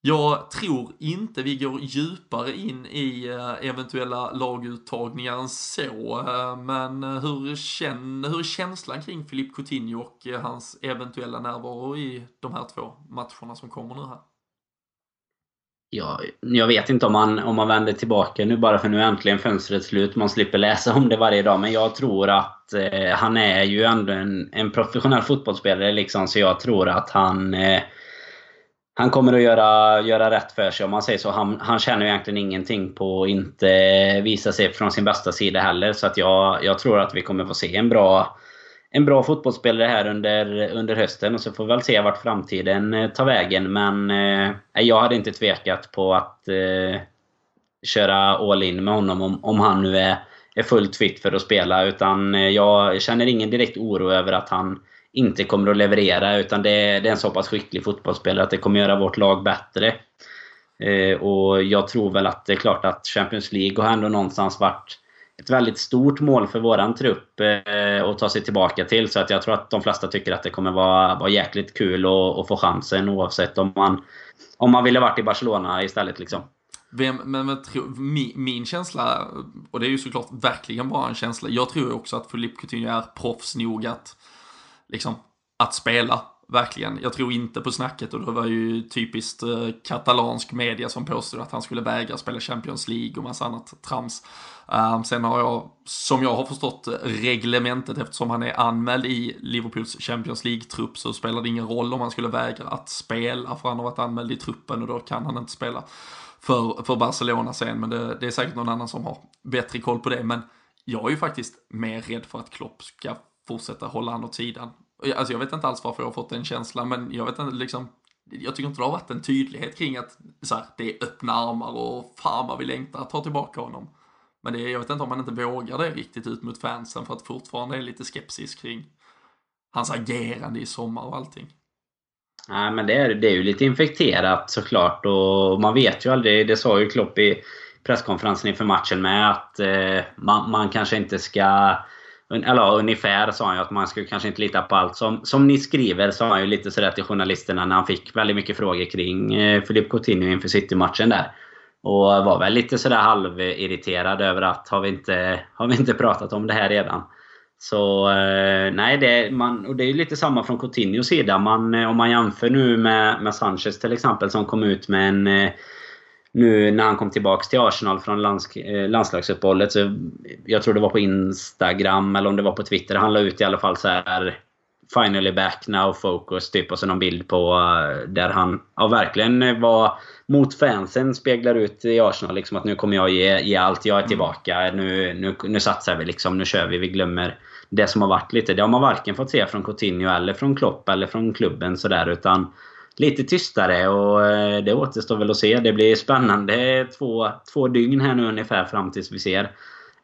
jag tror inte vi går djupare in i eh, eventuella laguttagningar än så. Eh, men eh, hur, känn, hur är känslan kring Filip Coutinho och hans eventuella närvaro i de här två matcherna som kommer nu här? Ja, jag vet inte om man, om man vänder tillbaka nu bara för nu är äntligen fönstret slut. Man slipper läsa om det varje dag. Men jag tror att eh, han är ju ändå en, en professionell fotbollsspelare. Liksom, så jag tror att han, eh, han kommer att göra, göra rätt för sig om man säger så. Han, han känner ju egentligen ingenting på att inte visa sig från sin bästa sida heller. Så att jag, jag tror att vi kommer få se en bra en bra fotbollsspelare här under, under hösten och så får vi väl se vart framtiden eh, tar vägen. Men eh, jag hade inte tvekat på att eh, köra all in med honom om, om han nu är, är fullt fit för att spela. Utan eh, jag känner ingen direkt oro över att han inte kommer att leverera. Utan det, det är en så pass skicklig fotbollsspelare att det kommer göra vårt lag bättre. Eh, och jag tror väl att det är klart att Champions League har ändå någonstans varit ett väldigt stort mål för våran trupp eh, att ta sig tillbaka till. Så att jag tror att de flesta tycker att det kommer vara, vara jäkligt kul att, att få chansen oavsett om man, om man ville varit i Barcelona istället. Liksom. Vem, men, men min, min, känsla, och det är ju såklart verkligen bara en känsla, jag tror också att Philippe Coutinho är proffs nog att, liksom, att spela Verkligen. Jag tror inte på snacket och det var ju typiskt eh, katalansk media som påstod att han skulle vägra spela Champions League och massa annat trams. Um, sen har jag, som jag har förstått reglementet, eftersom han är anmäld i Liverpools Champions League-trupp så spelar det ingen roll om han skulle vägra att spela för han har varit anmäld i truppen och då kan han inte spela för, för Barcelona sen. Men det, det är säkert någon annan som har bättre koll på det. Men jag är ju faktiskt mer rädd för att Klopp ska fortsätta hålla han åt sidan. Alltså jag vet inte alls varför jag har fått den känslan, men jag vet inte liksom, jag tycker inte det har varit en tydlighet kring att så här, det är öppna armar och fan vad vi längtar att ta tillbaka honom. Men det, jag vet inte om man inte vågar det riktigt ut mot fansen för att fortfarande är lite skepsis kring hans agerande i sommar och allting. Nej, men det är, det är ju lite infekterat såklart och man vet ju aldrig. Det sa ju Klopp i presskonferensen inför matchen med att eh, man, man kanske inte ska eller ungefär sa han ju att man skulle kanske inte lita på allt. Som, som ni skriver sa han ju lite sådär till journalisterna när han fick väldigt mycket frågor kring eh, Filip Coutinho inför City-matchen där. Och var väl lite sådär halvirriterad över att har vi inte, har vi inte pratat om det här redan? Så eh, nej, det, man, och det är lite samma från Coutinhos sida. Man, eh, om man jämför nu med, med Sanchez till exempel som kom ut med en eh, nu när han kom tillbaks till Arsenal från lands, eh, landslagsuppehållet. Så jag tror det var på Instagram eller om det var på Twitter. Han la ut i alla fall så här Finally back now focus typ och så någon bild på uh, där han ja, verkligen var mot fansen speglar ut i Arsenal liksom att nu kommer jag ge, ge allt, jag är mm. tillbaka. Nu, nu, nu satsar vi liksom, nu kör vi, vi glömmer det som har varit lite. Det har man varken fått se från Coutinho eller från Klopp eller från klubben sådär utan lite tystare och eh, det återstår väl att se. Det blir spännande två, två dygn här nu ungefär fram tills vi ser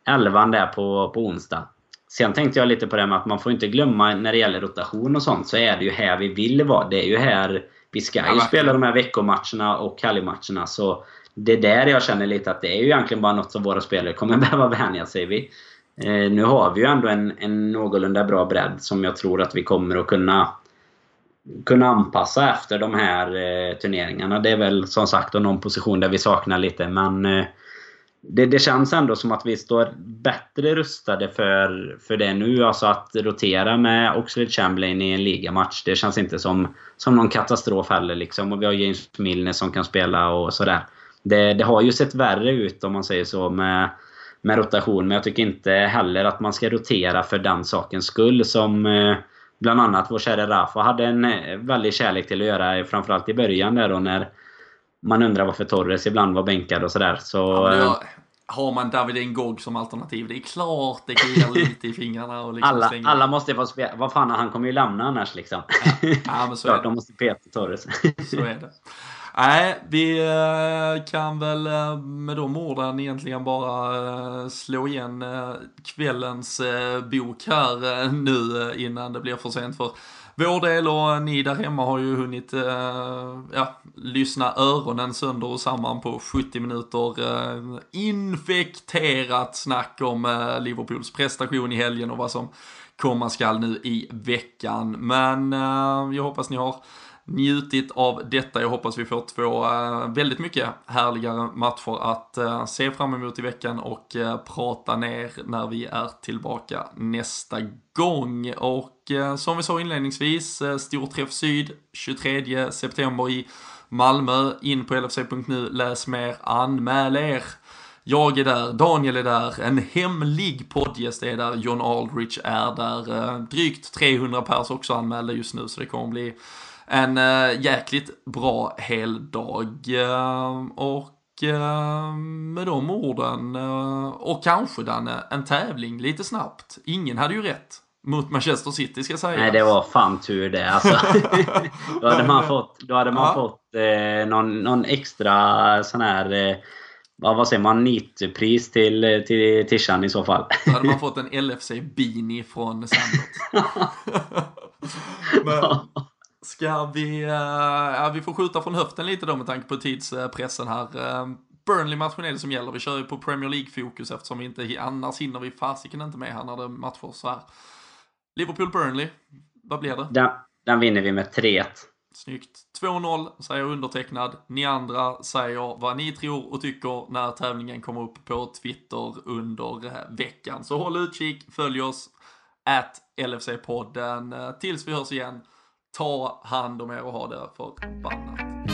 elvan där på, på onsdag. Sen tänkte jag lite på det med att man får inte glömma när det gäller rotation och sånt så är det ju här vi vill vara. Det är ju här vi ska ju spela de här veckomatcherna och helgmatcherna. Så det är där jag känner lite att det är ju egentligen bara något som våra spelare kommer behöva vänja sig vid. Eh, nu har vi ju ändå en, en någorlunda bra bredd som jag tror att vi kommer att kunna kunna anpassa efter de här eh, turneringarna. Det är väl som sagt någon position där vi saknar lite men eh, det, det, känns ändå som att vi står bättre rustade för, för det nu. Alltså att rotera med Oxlade Chamberlain i en ligamatch. Det känns inte som, som någon katastrof heller. Liksom. Och vi har James Milner som kan spela och sådär. Det, det har ju sett värre ut om man säger så med, med rotation. Men jag tycker inte heller att man ska rotera för den sakens skull. Som eh, bland annat vår kära Rafa hade en eh, väldig kärlek till att göra. Framförallt i början där då när man undrar varför Torres ibland var bänkad och sådär. Så, ja, eh, har man David Ngog som alternativ, det är klart det kliar lite i fingrarna. Och liksom alla, alla måste få spela. Vad fan, han kommer ju lämna annars liksom. Ja, ja men så klart, de måste peta Torres. så är det. Nej, vi eh, kan väl eh, med de orden egentligen bara eh, slå igen kvällens bok här nu innan det blir för sent för vår del och ni där hemma har ju hunnit eh, ja, lyssna öronen sönder och samman på 70 minuter eh, infekterat snack om eh, Liverpools prestation i helgen och vad som komma skall nu i veckan. Men jag hoppas ni har njutit av detta. Jag hoppas vi får två eh, väldigt mycket härligare matcher att eh, se fram emot i veckan och eh, prata ner när vi är tillbaka nästa gång. Och som vi sa inledningsvis, stor träff syd 23 september i Malmö. In på lfc.nu, läs mer, anmäl er. Jag är där, Daniel är där, en hemlig poddgäst är där, John Aldrich är där. Drygt 300 pers också anmälda just nu så det kommer bli en äh, jäkligt bra heldag. Äh, och äh, med de orden, och kanske Danne, en tävling lite snabbt. Ingen hade ju rätt mot Manchester City ska sägas. Nej, det var fan tur det alltså. då hade man fått, då hade man ja. fått eh, någon, någon extra sån här eh, vad säger man, NIT-pris till, till Tishan i så fall. Då hade man fått en LFC-beanie från Sandot. Men, Ska vi, uh, ja, vi får skjuta från höften lite då med tanke på tidspressen här. Uh, Burnley-matchen är det som gäller. Vi kör ju på Premier League-fokus eftersom vi inte, annars hinner vi fasiken inte med här när det matcher så här. Liverpool-Burnley, vad blir det? Den, den vinner vi med 3-1. Snyggt. 2-0 säger undertecknad. Ni andra säger vad ni tror och tycker när tävlingen kommer upp på Twitter under eh, veckan. Så håll utkik, följ oss, at LFC-podden. Tills vi hörs igen. Ta hand om er och ha det förbannat.